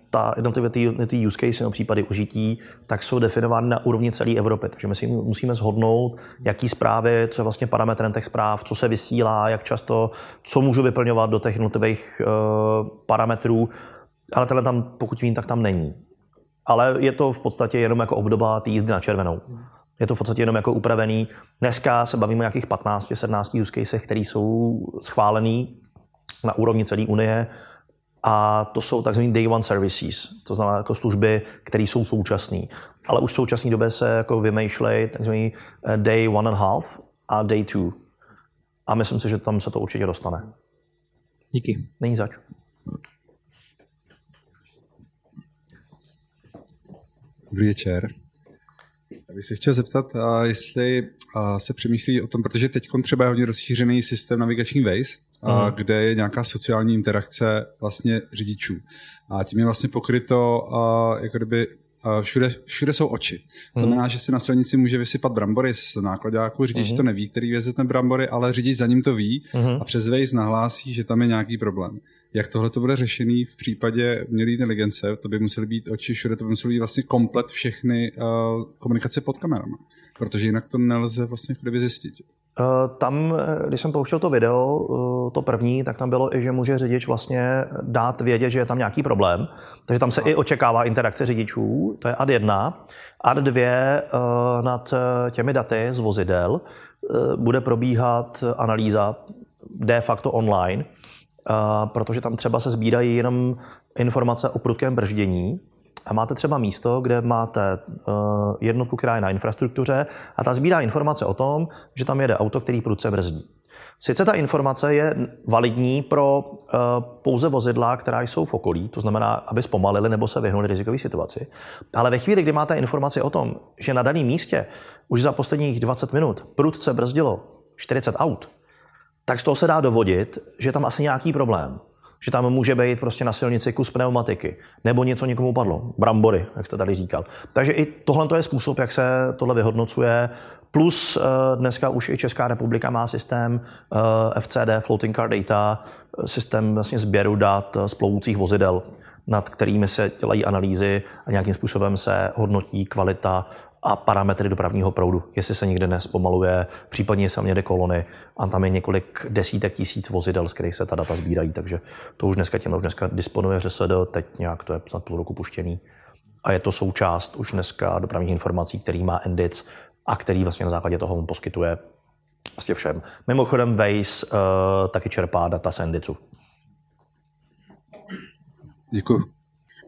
ta jednotlivé ty, ty use case, no případy užití, tak jsou definovány na úrovni celé Evropy. Takže my si musíme zhodnout, jaký zprávy, co je vlastně parametrem těch zpráv, co se vysílá, jak často, co můžu vyplňovat do těch jednotlivých uh, parametrů. Ale tenhle tam, pokud vím, tak tam není. Ale je to v podstatě jenom jako obdoba té jízdy na červenou. Je to v podstatě jenom jako upravený. Dneska se bavíme o nějakých 15-17 use casech, které jsou schválený na úrovni celé Unie a to jsou takzvané day one services, to znamená jako služby, které jsou současné. Ale už v současné době se jako vymýšlejí takzvaný eh, day one and a half a day two. A myslím si, že tam se to určitě dostane. Díky. Není zač. Dobrý večer. Já bych se chtěl zeptat, jestli se přemýšlí o tom, protože teď třeba je hodně rozšířený systém navigační Waze, a mhm. kde je nějaká sociální interakce vlastně řidičů. A tím je vlastně pokryto jako kdyby všude, všude jsou oči. Znamená, mm. že si na silnici může vysypat brambory z nákladňáku, řidič mm. to neví, který veze ten brambory, ale řidič za ním to ví mm. a přes Waze nahlásí, že tam je nějaký problém. Jak tohle to bude řešený v případě umělé inteligence? To by musely být oči všude, to by muselo být vlastně komplet všechny uh, komunikace pod kamerama, protože jinak to nelze vlastně kdyby zjistit. Eh, tam, eh, když jsem pouštěl to video, to první, tak tam bylo i, že může řidič vlastně dát vědět, že je tam nějaký problém. Takže tam se i očekává interakce řidičů, to je ad 1. Ad 2 nad těmi daty z vozidel bude probíhat analýza de facto online, protože tam třeba se sbírají jenom informace o prudkém brždění, a máte třeba místo, kde máte uh, jednotku, která je na infrastruktuře a ta sbírá informace o tom, že tam jede auto, který prudce brzdí. Sice ta informace je validní pro uh, pouze vozidla, která jsou v okolí, to znamená, aby zpomalili nebo se vyhnuli rizikové situaci, ale ve chvíli, kdy máte informaci o tom, že na daném místě už za posledních 20 minut prudce brzdilo 40 aut, tak z toho se dá dovodit, že tam asi nějaký problém že tam může být prostě na silnici kus pneumatiky, nebo něco někomu padlo, brambory, jak jste tady říkal. Takže i tohle je způsob, jak se tohle vyhodnocuje. Plus eh, dneska už i Česká republika má systém eh, FCD, Floating Car Data, systém vlastně sběru dat z plovoucích vozidel, nad kterými se dělají analýzy a nějakým způsobem se hodnotí kvalita a parametry dopravního proudu, jestli se někde nespomaluje, případně se jede kolony a tam je několik desítek tisíc vozidel, z kterých se ta data sbírají, takže to už dneska tím už dneska disponuje ŘSD, teď nějak to je snad půl roku puštěný a je to součást už dneska dopravních informací, který má Endic a který vlastně na základě toho mu poskytuje vlastně všem. Mimochodem Waze uh, taky čerpá data z Endicu. Děkuji.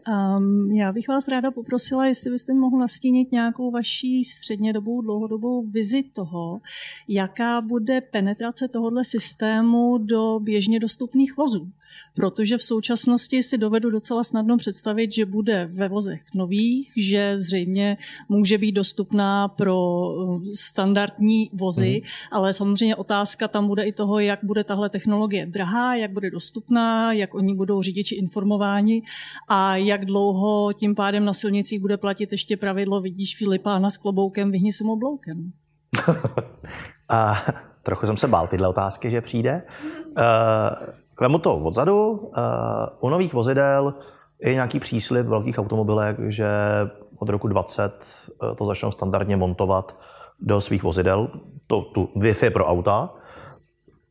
Um, já bych vás ráda poprosila, jestli byste mohl nastínit nějakou vaší střednědobou, dlouhodobou vizi toho, jaká bude penetrace tohoto systému do běžně dostupných vozů. Protože v současnosti si dovedu docela snadno představit, že bude ve vozech nových, že zřejmě může být dostupná pro uh, standardní vozy, mm. ale samozřejmě otázka tam bude i toho, jak bude tahle technologie drahá, jak bude dostupná, jak oni budou řidiči informováni a jak dlouho tím pádem na silnicích bude platit ještě pravidlo, vidíš Filipána s kloboukem, vyhni se obloukem. a trochu jsem se bál tyhle otázky, že přijde. Uh, Vemu to odzadu. Uh, u nových vozidel je nějaký příslip velkých automobilech, že od roku 20 uh, to začnou standardně montovat do svých vozidel, to, tu Wi-Fi pro auta.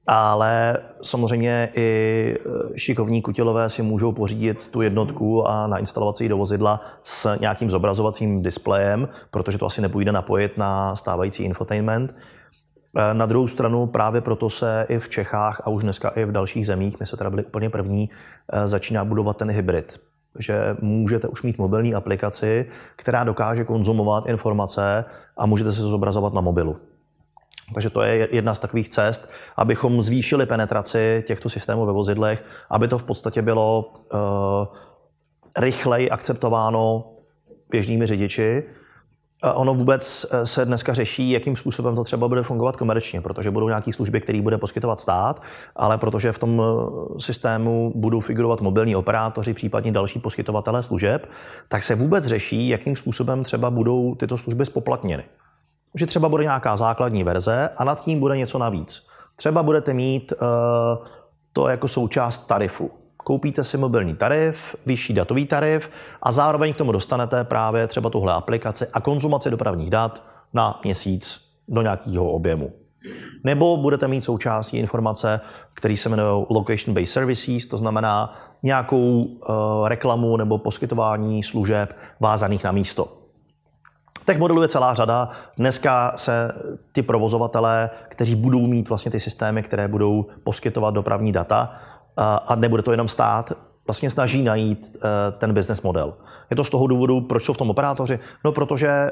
ale samozřejmě i e, šikovní kutilové si můžou pořídit tu jednotku a nainstalovat si ji do vozidla s nějakým zobrazovacím displejem, protože to asi nepůjde napojit na stávající infotainment. E, na druhou stranu právě proto se i v Čechách a už dneska i v dalších zemích, my se teda byli úplně první, e, začíná budovat ten hybrid že můžete už mít mobilní aplikaci, která dokáže konzumovat informace a můžete se zobrazovat na mobilu. Takže to je jedna z takových cest, abychom zvýšili penetraci těchto systémů ve vozidlech, aby to v podstatě bylo uh, rychleji akceptováno běžnými řidiči. Ono vůbec eh, se dneska řeší, jakým způsobem to třeba bude fungovat komerčně, protože budou nějaké služby, které bude poskytovat stát, ale protože v tom eh, systému budou figurovat mobilní operátoři, případně další poskytovatelé služeb, tak se vůbec řeší, jakým způsobem třeba budou tyto služby spoplatněny že třeba bude nějaká základní verze a nad tím bude něco navíc. Třeba budete mít uh, to jako součást tarifu. Koupíte si mobilní tarif, vyšší datový tarif a zároveň k tomu dostanete právě třeba tuhle aplikaci a konzumaci dopravních dat na měsíc do nějakého objemu. Nebo budete mít součástí informace, které se jmenují Location Based Services, to znamená nějakou uh, reklamu nebo poskytování služeb vázaných na místo. Těch modelů je celá řada. Dneska se ty provozovatelé, kteří budou mít vlastně ty systémy, které budou poskytovat dopravní data, a nebude to jenom stát, vlastně snaží najít eh, ten business model. Je to z toho důvodu, proč jsou v tom operátoři? No, protože eh,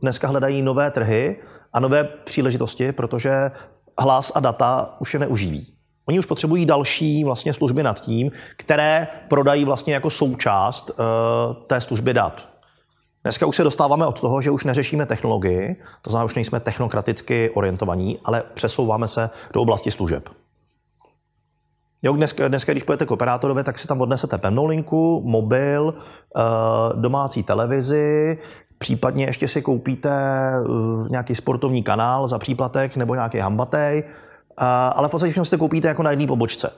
dneska hledají nové trhy a nové příležitosti, protože hlas a data už je neuživí. Oni už potřebují další vlastně služby nad tím, které prodají vlastně jako součást eh, té služby dat. Dneska už se dostáváme od toho, že už neřešíme technologii, to znamená, už nejsme technokraticky orientovaní, ale přesouváme se do oblasti služeb. Jo, dneska, dneska, když půjdete k operátorovi, tak si tam odnesete pevnou linku, mobil, eh, domácí televizi, případně ještě si koupíte eh, nějaký sportovní kanál za příplatek nebo nějaký hambatej, eh, ale v podstatě všechno si to koupíte jako na jedné pobočce.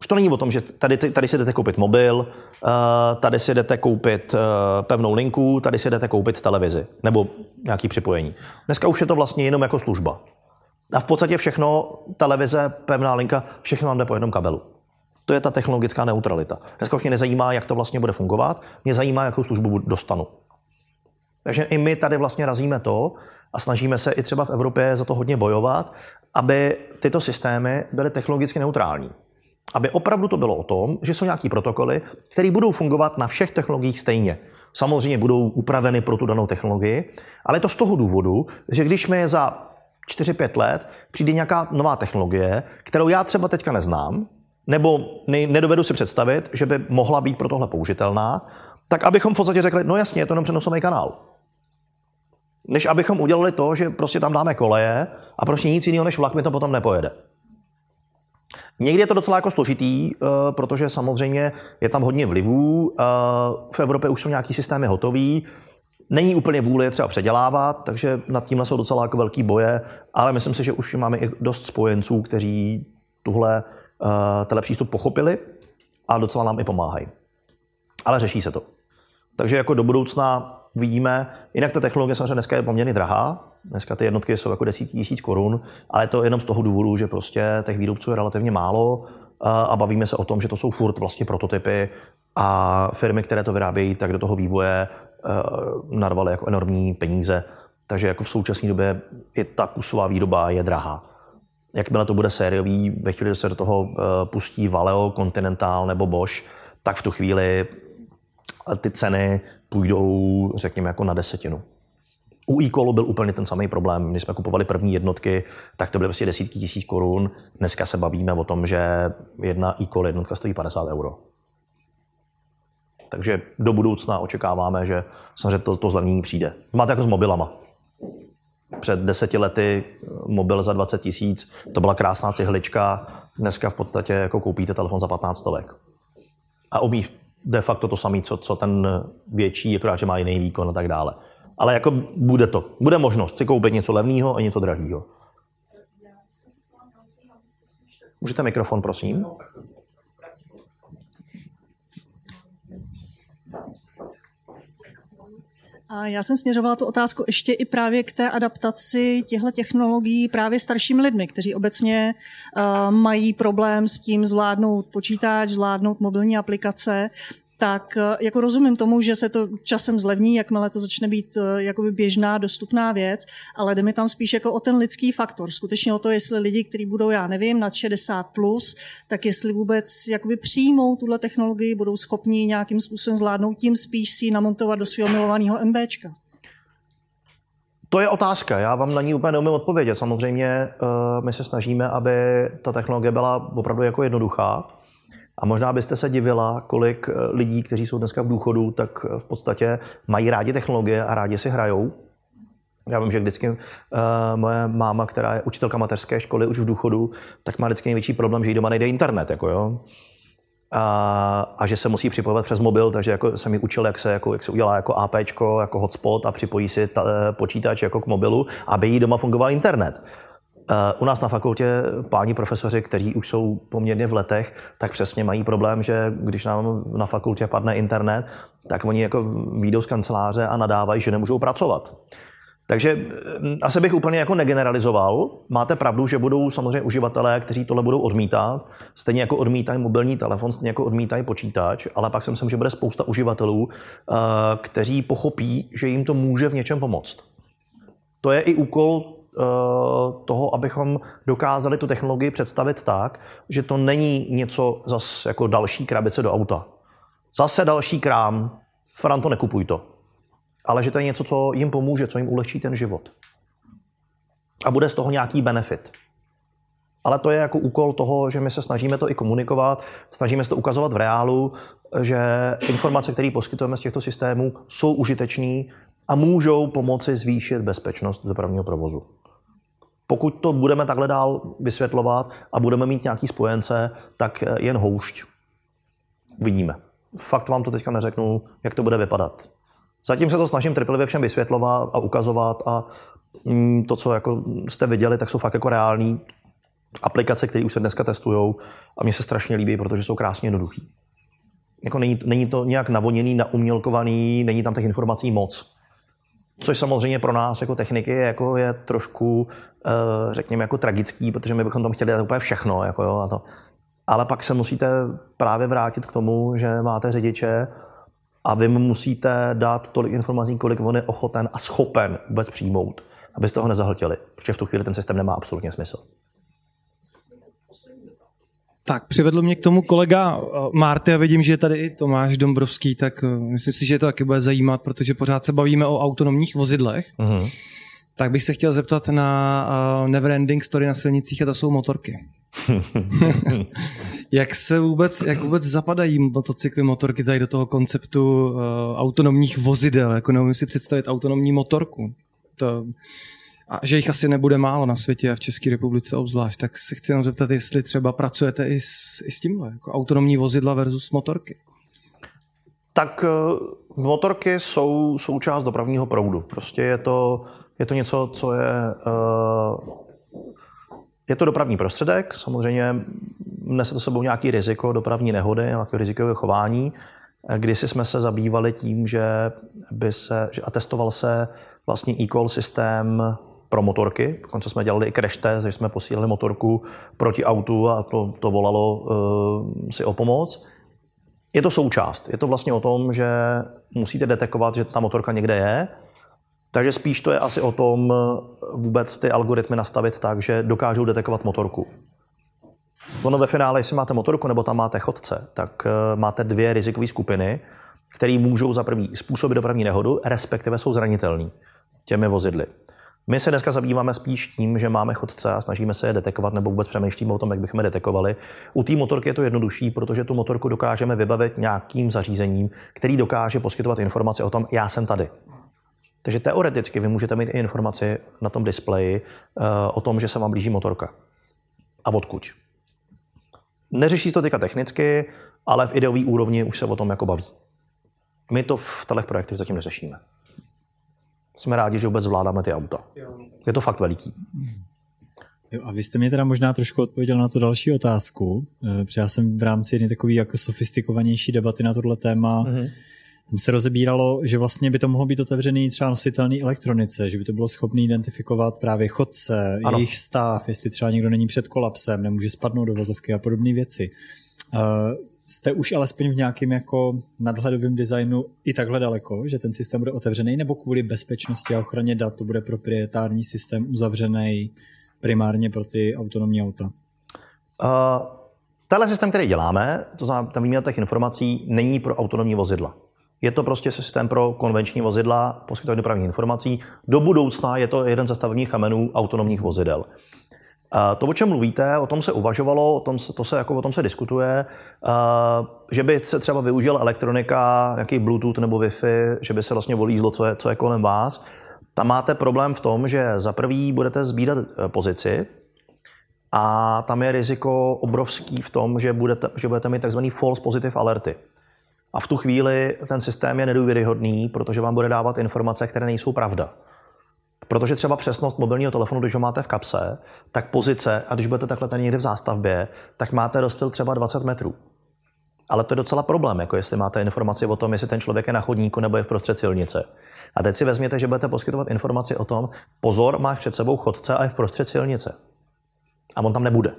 Už to není o tom, že tady, tady si jdete koupit mobil, tady si jdete koupit pevnou linku, tady si jdete koupit televizi nebo nějaký připojení. Dneska už je to vlastně jenom jako služba. A v podstatě všechno, televize, pevná linka, všechno jde po jednom kabelu. To je ta technologická neutralita. Dneska už mě nezajímá, jak to vlastně bude fungovat, mě zajímá, jakou službu dostanu. Takže i my tady vlastně razíme to a snažíme se i třeba v Evropě za to hodně bojovat, aby tyto systémy byly technologicky neutrální aby opravdu to bylo o tom, že jsou nějaký protokoly, které budou fungovat na všech technologiích stejně. Samozřejmě budou upraveny pro tu danou technologii, ale je to z toho důvodu, že když mi za 4-5 let přijde nějaká nová technologie, kterou já třeba teďka neznám, nebo nedovedu si představit, že by mohla být pro tohle použitelná, tak abychom v podstatě řekli, no jasně, je to jenom přenosový kanál. Než abychom udělali to, že prostě tam dáme koleje a prostě nic jiného než vlak mi to potom nepojede. Někdy je to docela jako složitý, eh, protože samozřejmě je tam hodně vlivů. Eh, v Evropě už jsou nějaký systémy hotový, Není úplně vůle je třeba předělávat, takže nad tímhle jsou docela jako velký boje, ale myslím si, že už máme i dost spojenců, kteří tuhle uh, tenhle přístup pochopili a docela nám i pomáhají. Ale řeší se to. Takže jako do budoucna vidíme, jinak ta technologie samozřejmě dneska je poměrně drahá, dneska ty jednotky jsou jako desítky tisíc korun, ale je to jenom z toho důvodu, že prostě těch výrobců je relativně málo a bavíme se o tom, že to jsou furt vlastně prototypy a firmy, které to vyrábějí, tak do toho vývoje narvaly jako enormní peníze. Takže jako v současné době i ta kusová výroba je drahá. Jakmile to bude sériový, ve chvíli, kdy se do toho pustí Valeo, Continental nebo Bosch, tak v tu chvíli ty ceny půjdou, řekněme, jako na desetinu. U e byl úplně ten samý problém. Když jsme kupovali první jednotky, tak to byly prostě desítky tisíc korun. Dneska se bavíme o tom, že jedna e jednotka stojí 50 euro. Takže do budoucna očekáváme, že samozřejmě to, to zlevnění přijde. Máte jako s mobilama. Před deseti lety mobil za 20 tisíc, to byla krásná cihlička. Dneska v podstatě jako koupíte telefon za 15 stovek. A umí de facto to samé, co, co ten větší, akorát, že má jiný výkon a tak dále. Ale jako bude to. Bude možnost si koupit něco levného a něco drahého. Můžete mikrofon, prosím? A já jsem směřovala tu otázku ještě i právě k té adaptaci těchto technologií právě staršími lidmi, kteří obecně uh, mají problém s tím zvládnout počítač, zvládnout mobilní aplikace tak eh, jako rozumím tomu, že se to časem zlevní, jakmile to začne být eh, jakoby běžná, dostupná věc, ale jde mi tam spíš jako o ten lidský faktor. Skutečně o to, jestli lidi, kteří budou, já nevím, nad 60 plus, tak jestli vůbec jakoby přijmou tuhle technologii, budou schopni nějakým způsobem zvládnout, tím spíš si ji namontovat do svého milovaného MBčka. To je otázka, já vám na ní úplně neumím odpovědět. Samozřejmě uh, my se snažíme, aby ta technologie byla opravdu jako jednoduchá, a možná byste se divila, kolik eh, lidí, kteří jsou dneska v důchodu, tak eh, v podstatě mají rádi technologie a rádi si hrajou. Já vím, že vždycky uh, moje máma, která je učitelka mateřské školy už v důchodu, tak má vždycky největší problém, že jí doma nejde internet. Jako jo. A, a, že se musí připojovat přes mobil, takže jako jsem mi učil, jak se, jako, jak se udělá jako AP, jako hotspot a připojí si ta, počítač jako k mobilu, aby jí doma fungoval internet. Eh, u nás na fakultě páni profesoři, kteří už jsou poměrně v letech, tak přesně mají problém, že když nám na fakultě padne internet, tak oni jako výjdou z kanceláře a nadávají, že nemůžou pracovat. Takže eh, asi bych úplně jako negeneralizoval. Máte pravdu, že budou samozřejmě uživatelé, kteří tohle budou odmítat. Stejně jako odmítají mobilní telefon, stejně jako odmítají počítač, ale pak si myslím, že bude spousta uživatelů, eh, kteří pochopí, že jim to může v něčem pomoct. To je i úkol toho, abychom dokázali tu technologii představit tak, že to není něco zase jako další krabice do auta. Zase další krám, Fran, to nekupuj to. Ale že to je něco, co jim pomůže, co jim ulehčí ten život. A bude z toho nějaký benefit. Ale to je jako úkol toho, že my se snažíme to i komunikovat, snažíme se to ukazovat v reálu, že informace, které poskytujeme z těchto systémů, jsou užitečné a můžou pomoci zvýšit bezpečnost dopravního provozu. Pokud to budeme takhle dál vysvětlovat a budeme mít nějaký spojence, tak jen houšť. Vidíme. Fakt vám to teďka neřeknu, jak to bude vypadat. Zatím se to snažím trpělivě všem vysvětlovat a ukazovat a mm, to, co jako jste viděli, tak jsou fakt jako reální aplikace, které už se dneska testují a mně se strašně líbí, protože jsou krásně jednoduchý. Jako není, není to nějak navoněný, naumělkovaný, není tam těch informací moc. Což samozřejmě pro nás jako techniky jako je trošku, eh, řekněme, jako tragický, protože my bychom tam chtěli dát úplně všechno. Jako jo, a to. Ale pak se musíte právě vrátit k tomu, že máte řidiče a vy mu musíte dát tolik informací, kolik on je ochoten a schopen vůbec přijmout, abyste ho nezahltili, protože v tu chvíli ten systém nemá absolutně smysl. Tak, přivedl mě k tomu kolega eh, Márty a vidím, že je tady i Tomáš Dombrovský, tak eh, myslím si, že to taky bude zajímat, protože pořád se bavíme o autonomních vozidlech. Uh-huh. Tak bych se chtěl zeptat na uh, Neverending Story na silnicích a to jsou motorky. jak se vůbec, jak vůbec zapadají motocykly, motorky tady do toho konceptu uh, autonomních vozidel? Jako neumím si představit autonomní motorku. To, a že jich asi nebude málo na světě a v České republice obzvlášť, tak se chci jenom zeptat, jestli třeba pracujete i s, i s tímhle, jako autonomní vozidla versus motorky. Tak eh, motorky jsou součást dopravního proudu. Prostě je to, je to něco, co je... Uh, je to dopravní prostředek, samozřejmě nese to sebou nějaký riziko dopravní nehody, nějaké rizikové chování. Kdysi jsme se zabývali tím, že by se, že atestoval se vlastně e-call systém pro motorky. Dokonce jsme dělali i crash test, že jsme posílali motorku proti autu a to, to volalo uh, si o pomoc. Je to součást. Je to vlastně o tom, že musíte detekovat, že ta motorka někde je. Takže spíš to je asi o tom vůbec ty algoritmy nastavit tak, že dokážou detekovat motorku. Ono ve finále, jestli máte motorku nebo tam máte chodce, tak uh, máte dvě rizikové skupiny, které můžou za první způsobit dopravní nehodu, respektive jsou zranitelní těmi vozidly. My se dneska zabýváme spíš tím, že máme chodce a snažíme se je detekovat, nebo vůbec přemýšlíme o tom, jak bychom je detekovali. U té motorky je to jednodušší, protože tu motorku dokážeme vybavit nějakým zařízením, který dokáže poskytovat informace o tom, já jsem tady. Takže teoreticky vy můžete mít i informaci na tom displeji uh, o tom, že se vám blíží motorka. A odkud. Neřeší to teďka technicky, ale v ideové úrovni už se o tom jako baví. My to v těchto projektech zatím neřešíme jsme rádi, že vůbec zvládáme ty auta. Je to fakt veliký. Jo, a vy jste mi teda možná trošku odpověděl na tu další otázku, eh, protože já jsem v rámci jedné takové jako sofistikovanější debaty na tohle téma mm-hmm. tam se rozebíralo, že vlastně by to mohlo být otevřený třeba nositelný elektronice, že by to bylo schopné identifikovat právě chodce, ano. jejich stav, jestli třeba někdo není před kolapsem, nemůže spadnout do vozovky a podobné věci. Jste už alespoň v nějakém jako nadhledovém designu i takhle daleko, že ten systém bude otevřený, nebo kvůli bezpečnosti a ochraně dat to bude proprietární systém uzavřený primárně pro ty autonomní auta? Uh, tenhle systém, který děláme, to znamená ta výměna těch informací, není pro autonomní vozidla. Je to prostě systém pro konvenční vozidla, poskytování dopravních informací. Do budoucna je to jeden ze stavebních kamenů autonomních vozidel. To, o čem mluvíte, o tom se uvažovalo, o tom se, to se, jako o tom se diskutuje, že by se třeba využil elektronika, nějaký Bluetooth nebo Wi-Fi, že by se vlastně volízlo, co je, co je kolem vás. Tam máte problém v tom, že za prvý budete sbírat e, pozici a tam je riziko obrovský v tom, že budete, že budete mít takzvaný false positive alerty. A v tu chvíli ten systém je nedůvěryhodný, protože vám bude dávat informace, které nejsou pravda. Protože třeba přesnost mobilního telefonu, když ho máte v kapse, tak pozice, a když budete takhle tady někde v zástavbě, tak máte rozptyl třeba 20 metrů. Ale to je docela problém, jako jestli máte informaci o tom, jestli ten člověk je na chodníku nebo je v prostřed silnice. A teď si vezměte, že budete poskytovat informaci o tom, pozor, máš před sebou chodce a je v prostřed silnice. A on tam nebude.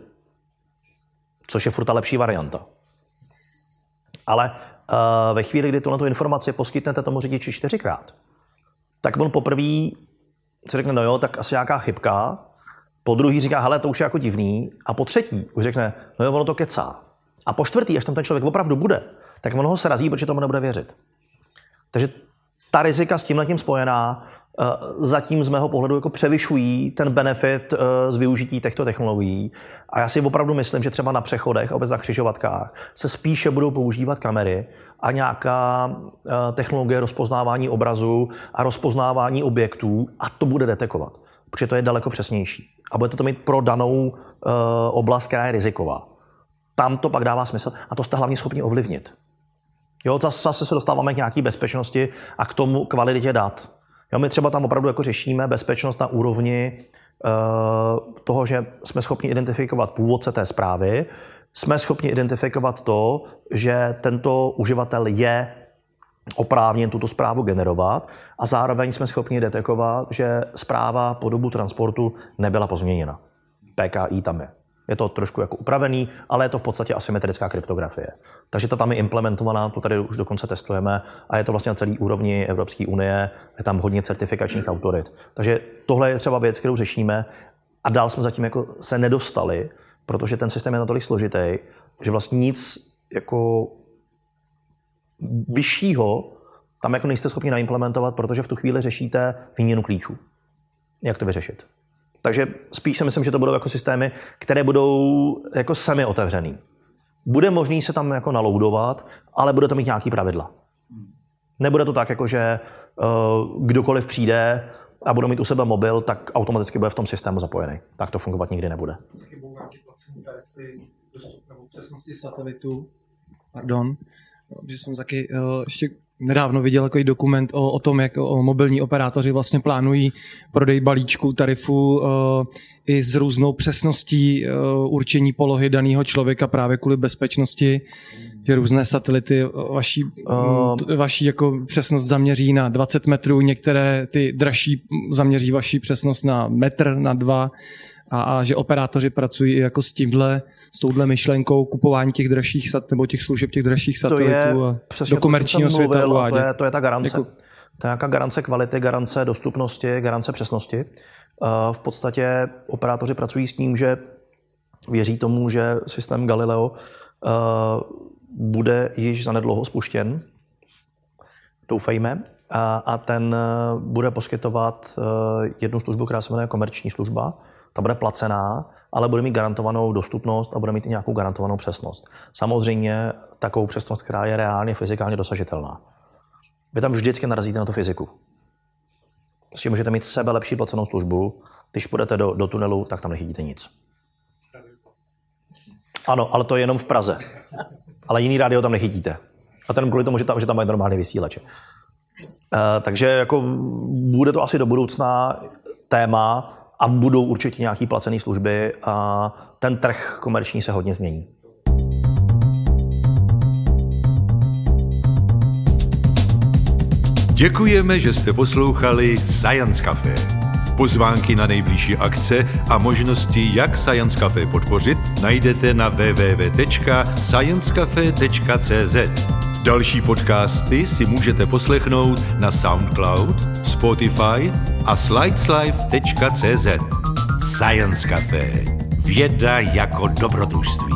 Což je furt ta lepší varianta. Ale uh, ve chvíli, kdy tuhle informaci poskytnete tomu řidiči čtyřikrát, tak on poprvé si řekne, no jo, tak asi nějaká chybka. Po druhý říká, hele, to už je jako divný. A po třetí už řekne, no jo, ono to kecá. A po čtvrtý, až tam ten člověk opravdu bude, tak ono ho srazí, protože tomu nebude věřit. Takže ta rizika s tím letím spojená eh, zatím z mého pohledu jako převyšují ten benefit eh, z využití těchto technologií. A já si opravdu myslím, že třeba na přechodech, obecně na křižovatkách, se spíše budou používat kamery a nějaká eh, technologie rozpoznávání obrazu a rozpoznávání objektů a to bude detekovat, protože to je daleko přesnější. A budete to mít pro danou oblast, která je riziková. Tam to pak dává smysl a to jste hlavně schopni ovlivnit. Jo, zase se dostáváme k nějaké bezpečnosti a k tomu kvalitě dat. Jo, my třeba tam opravdu jako řešíme bezpečnost na úrovni uh, toho, že jsme schopni identifikovat původce té zprávy, jsme schopni identifikovat to, že tento uživatel je oprávněn tuto zprávu generovat a zároveň jsme schopni detekovat, že zpráva po dobu transportu nebyla pozměněna. PKI tam je. Je to trošku jako upravený, ale je to v podstatě asymetrická kryptografie. Takže to tam je implementovaná, to tady už dokonce testujeme a je to vlastně na celý úrovni Evropské unie, je tam hodně certifikačních autorit. Takže tohle je třeba věc, kterou řešíme a dál jsme zatím jako se nedostali, protože ten systém je natolik složitý, že vlastně nic jako vyššího tam jako nejste schopni naimplementovat, protože v tu chvíli řešíte výměnu klíčů. Jak to vyřešit? Takže spíš si myslím, že to budou jako systémy, které budou jako semi otevřený. Bude možný se tam jako naloudovat, ale bude to mít nějaký pravidla. Nebude to tak, jako že uh, kdokoliv přijde a bude mít u sebe mobil, tak automaticky bude v tom systému zapojený. Tak to fungovat nikdy nebude. Přesnosti satelitu, pardon, že jsem taky uh, ještě nedávno viděl takový dokument o, o tom, jak o mobilní operátoři vlastně plánují prodej balíčku tarifu uh, i s různou přesností uh, určení polohy daného člověka právě kvůli bezpečnosti, že různé satelity vaší, uh, vaší jako přesnost zaměří na 20 metrů, některé ty dražší zaměří vaší přesnost na metr, na dva a, a že operátoři pracují jako s tímhle, s touhle myšlenkou kupování těch dražších sat, nebo těch služeb těch dražších satelitů a do komerčního světa uvádět. To je, to je ta garance. Jako... To je nějaká garance kvality, garance dostupnosti, garance přesnosti. V podstatě operátoři pracují s tím, že věří tomu, že systém Galileo bude již zanedlouho spuštěn. Doufejme. A ten bude poskytovat jednu službu, která se jmenuje komerční služba ta bude placená, ale bude mít garantovanou dostupnost a bude mít i nějakou garantovanou přesnost. Samozřejmě takovou přesnost, která je reálně fyzikálně dosažitelná. Vy tam vždycky narazíte na tu fyziku. Prostě můžete mít sebe lepší placenou službu, když půjdete do, do tunelu, tak tam nechytíte nic. Ano, ale to je jenom v Praze. Ale jiný rádio tam nechytíte. A ten kvůli tomu, že tam, že tam mají normální vysílače. Uh, takže jako bude to asi do budoucna téma, a budou určitě nějaké placené služby a ten trh komerční se hodně změní. Děkujeme, že jste poslouchali Science Café. Pozvánky na nejbližší akce a možnosti, jak Science Café podpořit, najdete na www.sciencecafe.cz. Další podcasty si můžete poslechnout na SoundCloud, Spotify a slideslife.cz. Science Café. Věda jako dobrodružství.